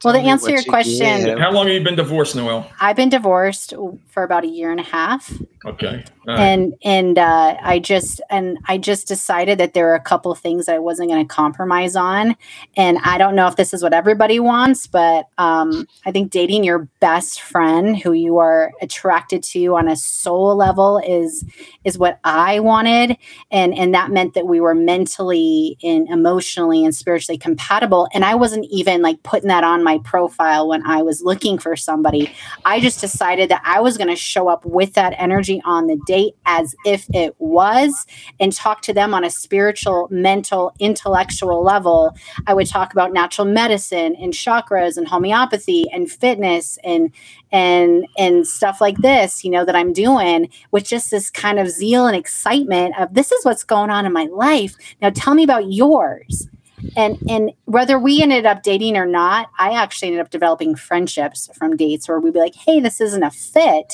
Well, Tell to answer your you question- give. How long have you been divorced, Noelle? I've been divorced for about a year and a half. Okay. All right. and and uh, I just and I just decided that there are a couple of things that I wasn't going to compromise on, and I don't know if this is what everybody wants, but um, I think dating your best friend who you are attracted to on a soul level is is what I wanted, and and that meant that we were mentally and emotionally and spiritually compatible, and I wasn't even like putting that on my profile when I was looking for somebody. I just decided that I was going to show up with that energy on the date as if it was and talk to them on a spiritual, mental, intellectual level. I would talk about natural medicine and chakras and homeopathy and fitness and and and stuff like this, you know, that I'm doing with just this kind of zeal and excitement of this is what's going on in my life. Now tell me about yours and and whether we ended up dating or not i actually ended up developing friendships from dates where we'd be like hey this isn't a fit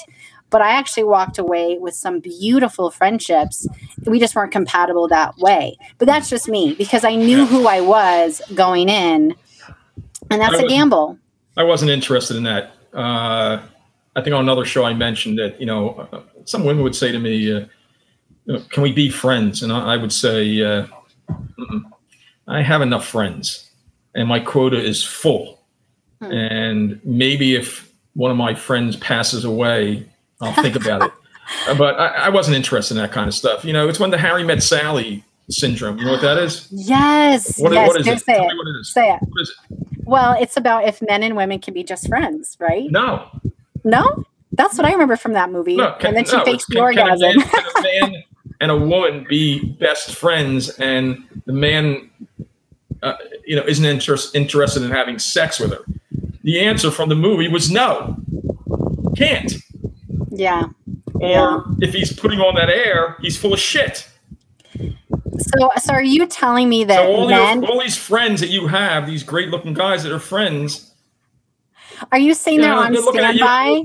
but I actually walked away with some beautiful friendships. We just weren't compatible that way. But that's just me because I knew who I was going in, and that's I a gamble. I wasn't interested in that. Uh, I think on another show I mentioned that you know uh, some women would say to me, uh, you know, "Can we be friends?" And I, I would say, uh, "Mm-mm. "I have enough friends, and my quota is full. Hmm. And maybe if one of my friends passes away, I'll think about it." But I, I wasn't interested in that kind of stuff. You know, it's when the Harry met Sally syndrome. You know what that is? Yes, What, yes. what is it? say it. what it is. Say it. What is it? Well, it's about if men and women can be just friends, right? No. No, that's what I remember from that movie. No, and then she no, fakes the can- can orgasm. man- Can a man and a woman be best friends, and the man, uh, you know, isn't interest, interested in having sex with her? The answer from the movie was no, can't. yeah. Or Yeah. if he's putting on that air, he's full of shit. So, so are you telling me that So all, men? your, all these friends that you have, these great-looking guys that are friends, Are you saying you they're know, on they're looking at you a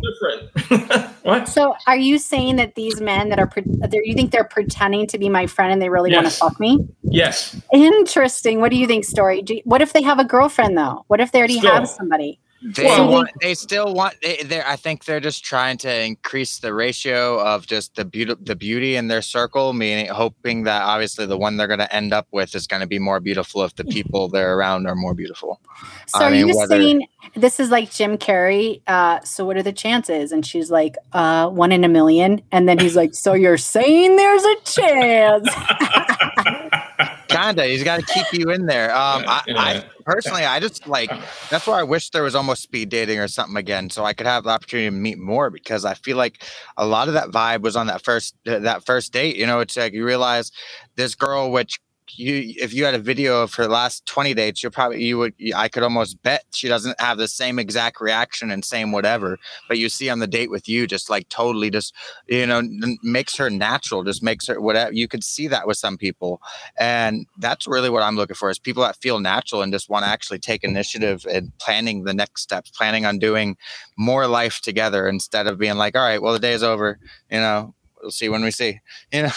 standby? what? So, are you saying that these men that are, pre- you think they're pretending to be my friend and they really want to Yes. fuck me? Yes. Interesting. What do you think, Storie? Do you- what if they have a girlfriend though? What if they already Still. have somebody? They Well- want. They still want. They, they're. I think they're just trying to increase the ratio of just the beauty, the beauty in their circle. Meaning, hoping that obviously the one they're going to end up with is going to be more beautiful if the people they're around are more beautiful. So, I are mean, you whether- saying this is like Jim Carrey? Uh, so, what are the chances? And she's like, uh, one in a million. And then he's like, so you're saying there's a chance? Kinda. He's got to keep you in there. Um, I, I personally, I just like. That's why I wish there was almost speed dating or something again, so I could have the opportunity to meet more. Because I feel like a lot of that vibe was on that first that first date. You know, it's like you realize this girl, which you if you had a video of her last 20 dates you'll probably you would i could almost bet she doesn't have the same exact reaction and same whatever but you see on the date with you just like totally just you know makes her natural just makes her whatever you could see that with some people. And that's really what i'm looking for is people that feel natural and just want to actually take initiative and planning the next steps planning on doing more life together instead of being like all right well the day is over you know we'll see when we see you know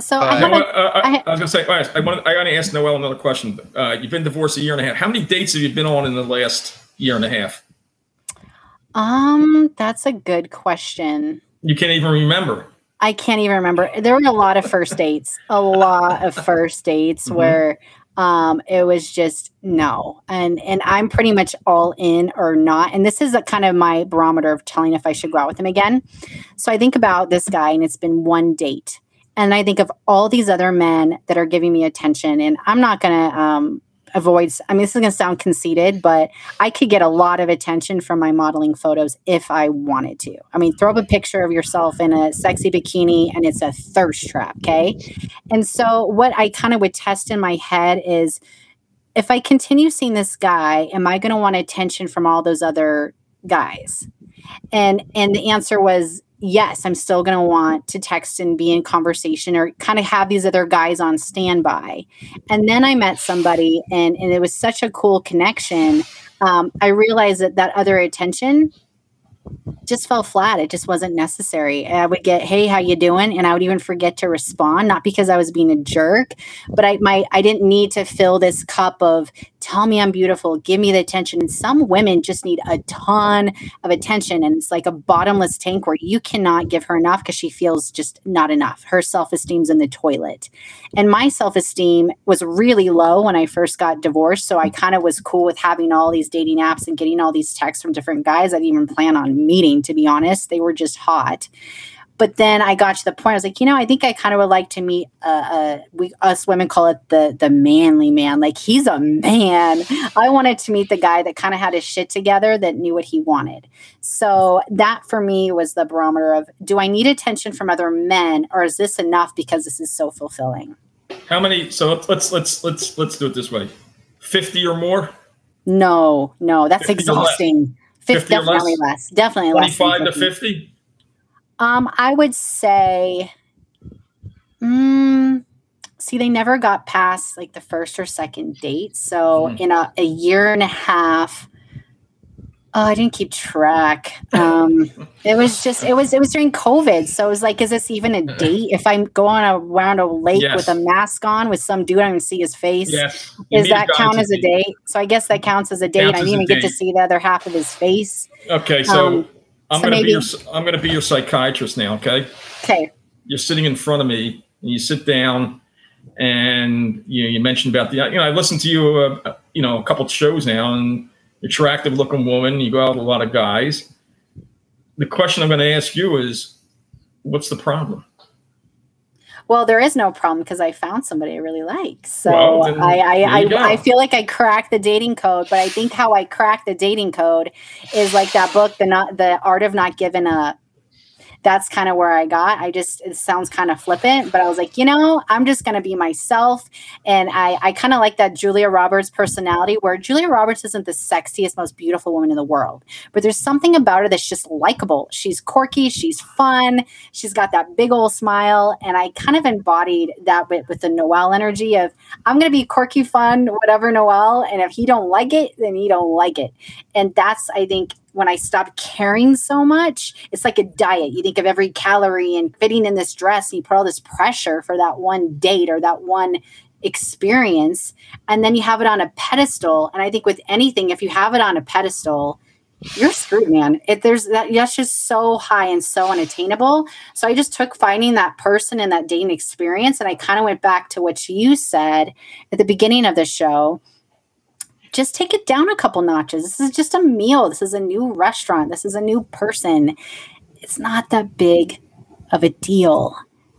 So, Uh, I You have know uh, I, I was gonna say, all right, I want I gotta ask Noelle another question. Uh, you've been divorced a year and a half. How many dates have you been on in the last year and a half? um, that's a good question. You can't even remember. I can't even remember. There were a lot of first dates, a lot of first dates Mhm. where um it was just no. And and I'm pretty much all in or not. And this is a kind of my barometer of telling if I should go out with him again. So I think about this guy and it's been one date. And I think of all these other men that are giving me attention and I'm not going to um avoid I mean this is going to sound conceited, but I could get a lot of attention from my modeling photos if I wanted to. I mean, throw up a picture of yourself in a sexy bikini and it's a thirst trap, okay? And so what I kind of would test in my head is if I continue seeing this guy, am I going to want attention from all those other guys? And and the answer was yes, I'm still going to want to text and be in conversation or kind of have these other guys on standby. And then I met somebody and and it was such a cool connection. Um, I realized that that other attention just fell flat. It just wasn't necessary. I would get, "Hey, how you doing?" and I would even forget to respond, not because I was being a jerk, but I my I didn't need to fill this cup of tell me I'm beautiful, give me the attention. And some women just need a ton of attention and it's like a bottomless tank where you cannot give her enough because she feels just not enough. Her self-esteem's in the toilet. And my self-esteem was really low when I first got divorced, so I kind of was cool with having all these dating apps and getting all these texts from different guys I didn't even plan on meeting to be honest. They were just hot. But then I got to the point. I was like, you know, I think I kind of would like to meet. Uh, uh, we us women call it the the manly man. Like he's a man. I wanted to meet the guy that kind of had his shit together, that knew what he wanted. So that for me was the barometer of: Do I need attention from other men, or is this enough because this is so fulfilling? How many? So let's let's let's let's do it this way: fifty or more, No, no, that's 50 less? exhausting. Fif- 50 or definitely less? less. Definitely less. than twenty-five to 50. fifty. Um, I would say, mm, see, they never got past like the first or second date. So Mhm. in a, a year and a half, Oh, I didn't keep track. Um, it was just it was it was during COVID, so it was like, is this even a date? If I go on a around a lake Yes. with a mask on with some dude, I can see his face. Yes. Does that count as a date? So I guess that counts as a date. Counts I didn't even get to see the other half of his face. Okay, so Um, I'm so gonna maybe- be your I'm gonna be your psychiatrist now. Okay, Okay. you're sitting in front of me. And you sit down, and you you mentioned about the you know I listened to you uh, you know a couple of shows now, and attractive looking woman. You go out with a lot of guys. The question I'm going to ask you is, what's the problem? Well, there is no problem because I found somebody I really like. So Well, I I, there you go. I, I feel like I cracked the dating code, but I think how I cracked the dating code is like that book, the not the art of not giving up. That's kind of where I got. I just it sounds kind of flippant, but I was like, you know, I'm just gonna be myself. And I I kind of like that Julia Roberts personality where Julia Roberts isn't the sexiest, most beautiful woman in the world, but there's something about her that's just likable. She's quirky, she's fun, she's got that big old smile and i kind of embodied that with, with the Noelle energy of i'm to be quirky fun whatever Noelle and if he don't like it then he don't like it and that's i think when i stopped caring so much it's like a diet you think of every calorie and fitting in this dress and you put all this pressure for that one date or that one experience and then you have it on a pedestal and i think with anything if you have it on a pedestal you're screwed, man. It, there's that that's just so high and so unattainable. So I just took finding that person and that dating experience, and I kind of went back to what you said at the beginning of the show. Just take it down a couple notches. This is just a meal. This is a new restaurant. This is a new person. It's not that big of a deal.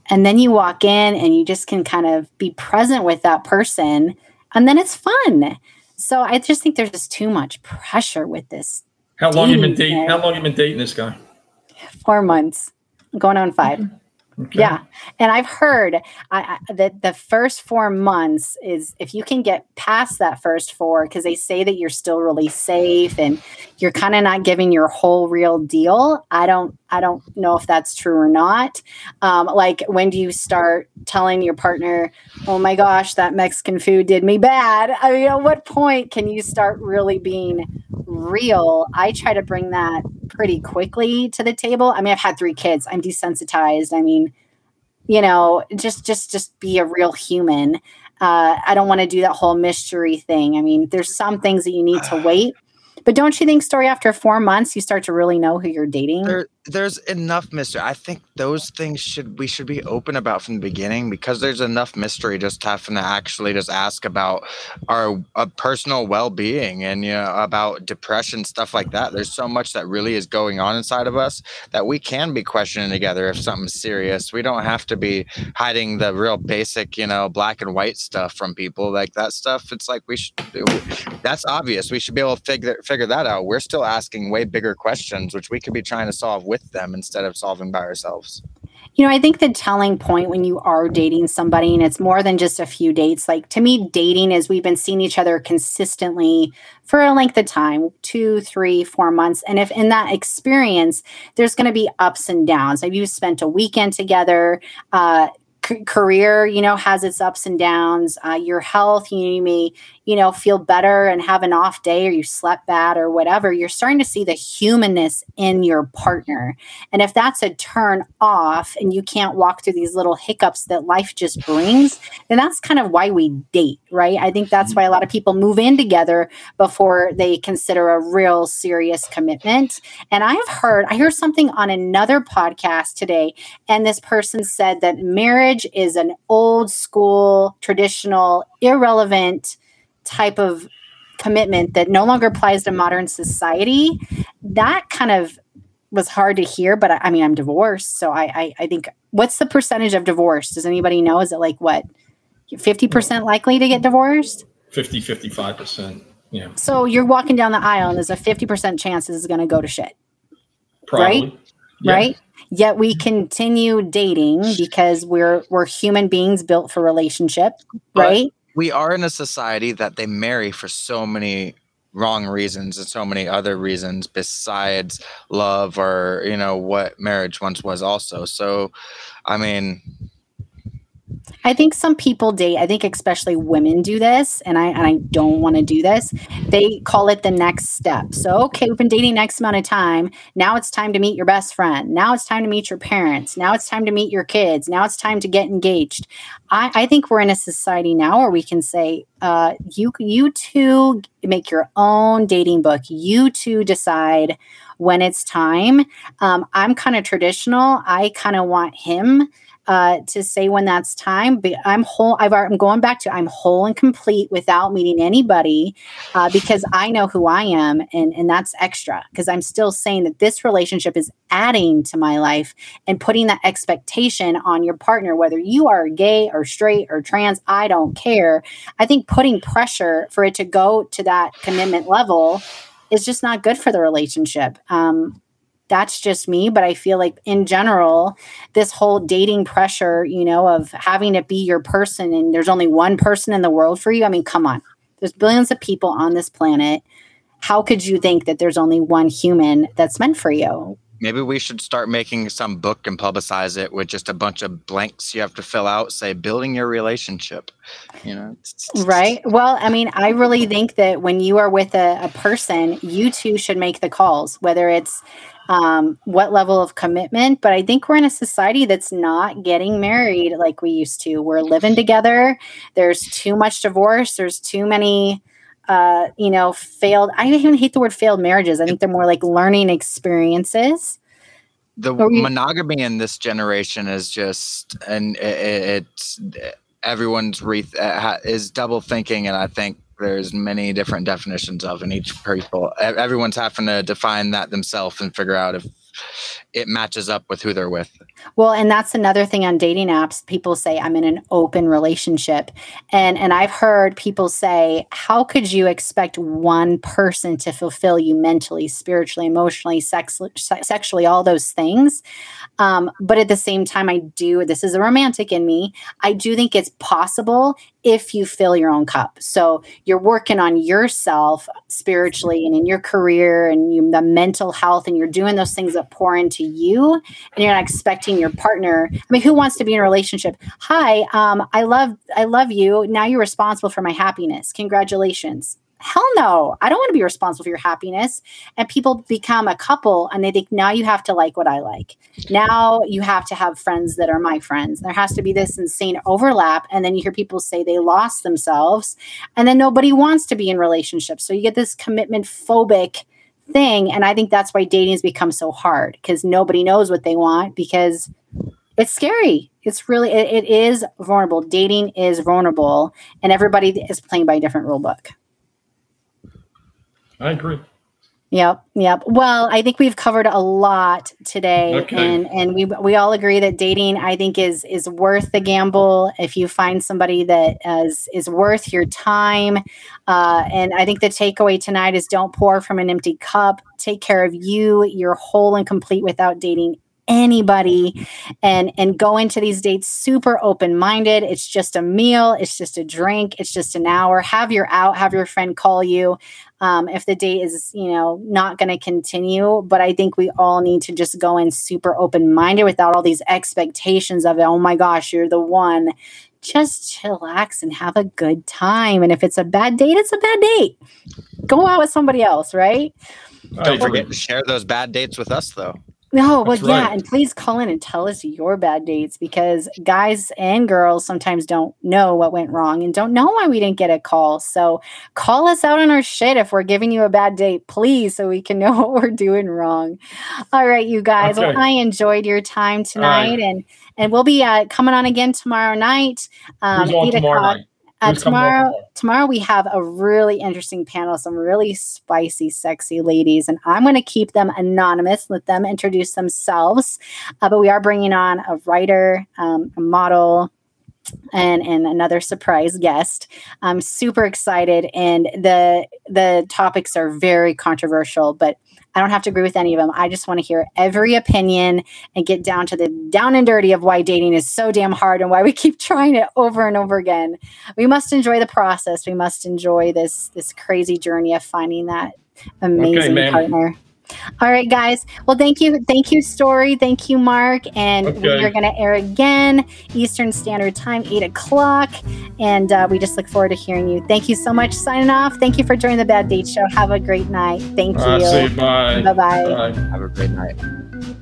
And then you walk in and you just can kind of be present with that person, and then it's fun. So I just think there's just too much pressure with this How long you been Dating? How long you been dating this guy? four months going on five mm-hmm. Okay. yeah and i've heard I, I, that the first four months is if you can get past that first four because they say that you're still really safe and you're kind of not giving your whole real deal i don't i don't know if that's true or not. Um, like when do you start telling your partner oh my gosh that mexican food did me bad i mean at what point can you start really being real? I try to bring that pretty quickly to the table. I mean i've had three kids i'm desensitized i mean you know just just just be a real human. Uh, i don't want to do that whole mystery thing. I mean there's some things that you need to wait but don't you think Storie after four months you start to really know who you're dating? There, there's enough mystery. I think those things should we should be open about from the beginning because there's enough mystery just having to actually just ask about our uh, personal well-being and you know about depression stuff like that. There's so much that really is going on inside of us that we can be questioning together if something's serious. We don't have to be hiding the real basic, you know, black and white stuff from people like that stuff. It's like we should. That's obvious. We should be able to figure figure that out. We're still asking way bigger questions, which we could be trying to solve with them instead of solving by ourselves. You know, I think the telling point when you are dating somebody and it's more than just a few dates, like to me, dating is we've been seeing each other consistently for a length of time two, three, four months. And if in that experience, there's going to be ups and downs. Maybe you spent a weekend together, uh, career, you know, has its ups and downs. Uh, your health, you may, you know, feel better and have an off day or you slept bad or whatever. You're starting to see the humanness in your partner. And if that's a turn off and you can't walk through these little hiccups that life just brings, then that's kind of why we date, right? I think that's why a lot of people move in together before they consider a real serious commitment. And I've heard, I heard something on another podcast today, and this person said that marriage is an old school, traditional, irrelevant type of commitment that no longer applies to modern society. That kind of was hard to hear, but I, I mean, I'm divorced. So I, I, I think, what's the percentage of divorce? Does anybody know? Is it like what? 50% likely to get divorced? 50, 55%. Yeah, So you're walking down the aisle and there's a 50% chance this is going to go to shit, probably. Yeah. right? Yet we continue dating because we're we're human beings built for relationship, But- right? We are in a society that they marry for so many wrong reasons and so many other reasons besides love or you know what marriage once was also. So i mean I think some people date, I think especially women do this, and I and I don't want to do this. They call it the next step. So, okay, we've been dating X amount of time. Now it's time to meet your best friend. Now it's time to meet your parents. Now it's time to meet your kids. Now it's time to get engaged. I, I think we're in a society now where we can say, uh, you you two make your own dating book. You two decide when it's time. Um, I'm kind of traditional. I kind of want him uh, to say when that's time. But I'm whole. I've, I'm going back to I'm whole and complete without meeting anybody uh, because I know who I am, and and that's extra because I'm still saying that this relationship is adding to my life and putting that expectation on your partner, whether you are gay or straight or trans. I don't care. I think putting pressure for it to go to that commitment level is just not good for the relationship. Um, that's just me but i feel like in general this whole dating pressure you know of having to be your person and there's only one person in the world for you i mean come on. There's billions of people on this planet. How could you think that there's only one human that's meant for you? Maybe we should start making some book and publicize it with just a bunch of blanks you have to fill out say building your relationship you know? Right? Well i mean i really think that when you are with a, a person you two should make the calls whether it's um, what level of commitment. But I think we're in a society that's not getting married like we used to. We're living together. There's too much divorce. There's too many, uh, you know, failed. I even hate the word failed marriages. I think they're more like learning experiences. The monogamy in this generation is just, and it, it's everyone's wreath uh, is double thinking, and I think there's many different definitions of in each people everyone's having to define that themselves and figure out if it matches up with who they're with. Well, and that's another thing on dating apps. People say I'm in an open relationship. And and I've heard people say, how could you expect one person to fulfill you mentally, spiritually, emotionally, sex, sexually, all those things? Um, but at the same time, I do, this is a romantic in me. I do think it's possible if you fill your own cup. So you're working on yourself spiritually and in your career and you, the mental health, and you're doing those things that pour into you, and you're not expecting your partner. I mean, who wants to be in a relationship? Hi, um, I love, I love you. Now you're responsible for my happiness. Congratulations hell no. I don't want to be responsible for your happiness. And people become a couple and they think now you have to like what i like. Now you have to have friends that are my friends. There has to be this insane overlap and then you hear people say they lost themselves and then nobody wants to be in relationships. So you get this commitment phobic thing and i think that's why dating has become so hard because nobody knows what they want because it's scary. It's really it, it is vulnerable. Dating is vulnerable and everybody is playing by a different rule book I agree. Yep, yep. Well, I think we've covered a lot today, okay. and and we we all agree that dating, I think, is is worth the gamble if you find somebody that is is worth your time. Uh, and I think the takeaway tonight is don't pour from an empty cup. Take care of you. You're whole and complete without dating anybody and and go into these dates super open minded it's just a meal it's just a drink it's just an hour. Have your out have your friend call you um, if the date is you know not going to continue. But i think we all need to just go in super open minded without all these expectations of oh my gosh you're the one. Just chillax and have a good time. And if it's a bad date it's a bad date. Go out with somebody else right? Don't forget to share those bad dates with us though no, but yeah, and please call in and tell us your bad dates because guys and girls sometimes don't know what went wrong and don't know why we didn't get a call. So call us out on our shit if we're giving you a bad date, please, so we can know what we're doing wrong. All right, you guys. Okay. Well, I enjoyed your time tonight, right. and and we'll be uh, coming on again tomorrow night. Um, eight o'clock. Night? Uh, tomorrow, tomorrow we have a really interesting panel, some really spicy, sexy ladies, and I'm going to keep them anonymous, let them introduce themselves. Uh, but we are bringing on a writer, um, a model, and and another surprise guest. I'm super excited, and the the topics are very controversial, but I don't have to agree with any of them. I just want to hear every opinion and get down to the down and dirty of why dating is so damn hard and why we keep trying it over and over again. We must enjoy the process. We must enjoy this this crazy journey of finding that amazing okay, partner. All right, guys. Well, thank you. Thank you, Storie. Thank you, Mark. And Okay. we are going to air again Eastern Standard Time, 8 o'clock. And uh, we just look forward to hearing you. Thank you so much. Signing off. Thank you for joining the Bad Date Show. Have a great night. Thank you. Uh, say bye. Bye-bye. Bye. Have a great night.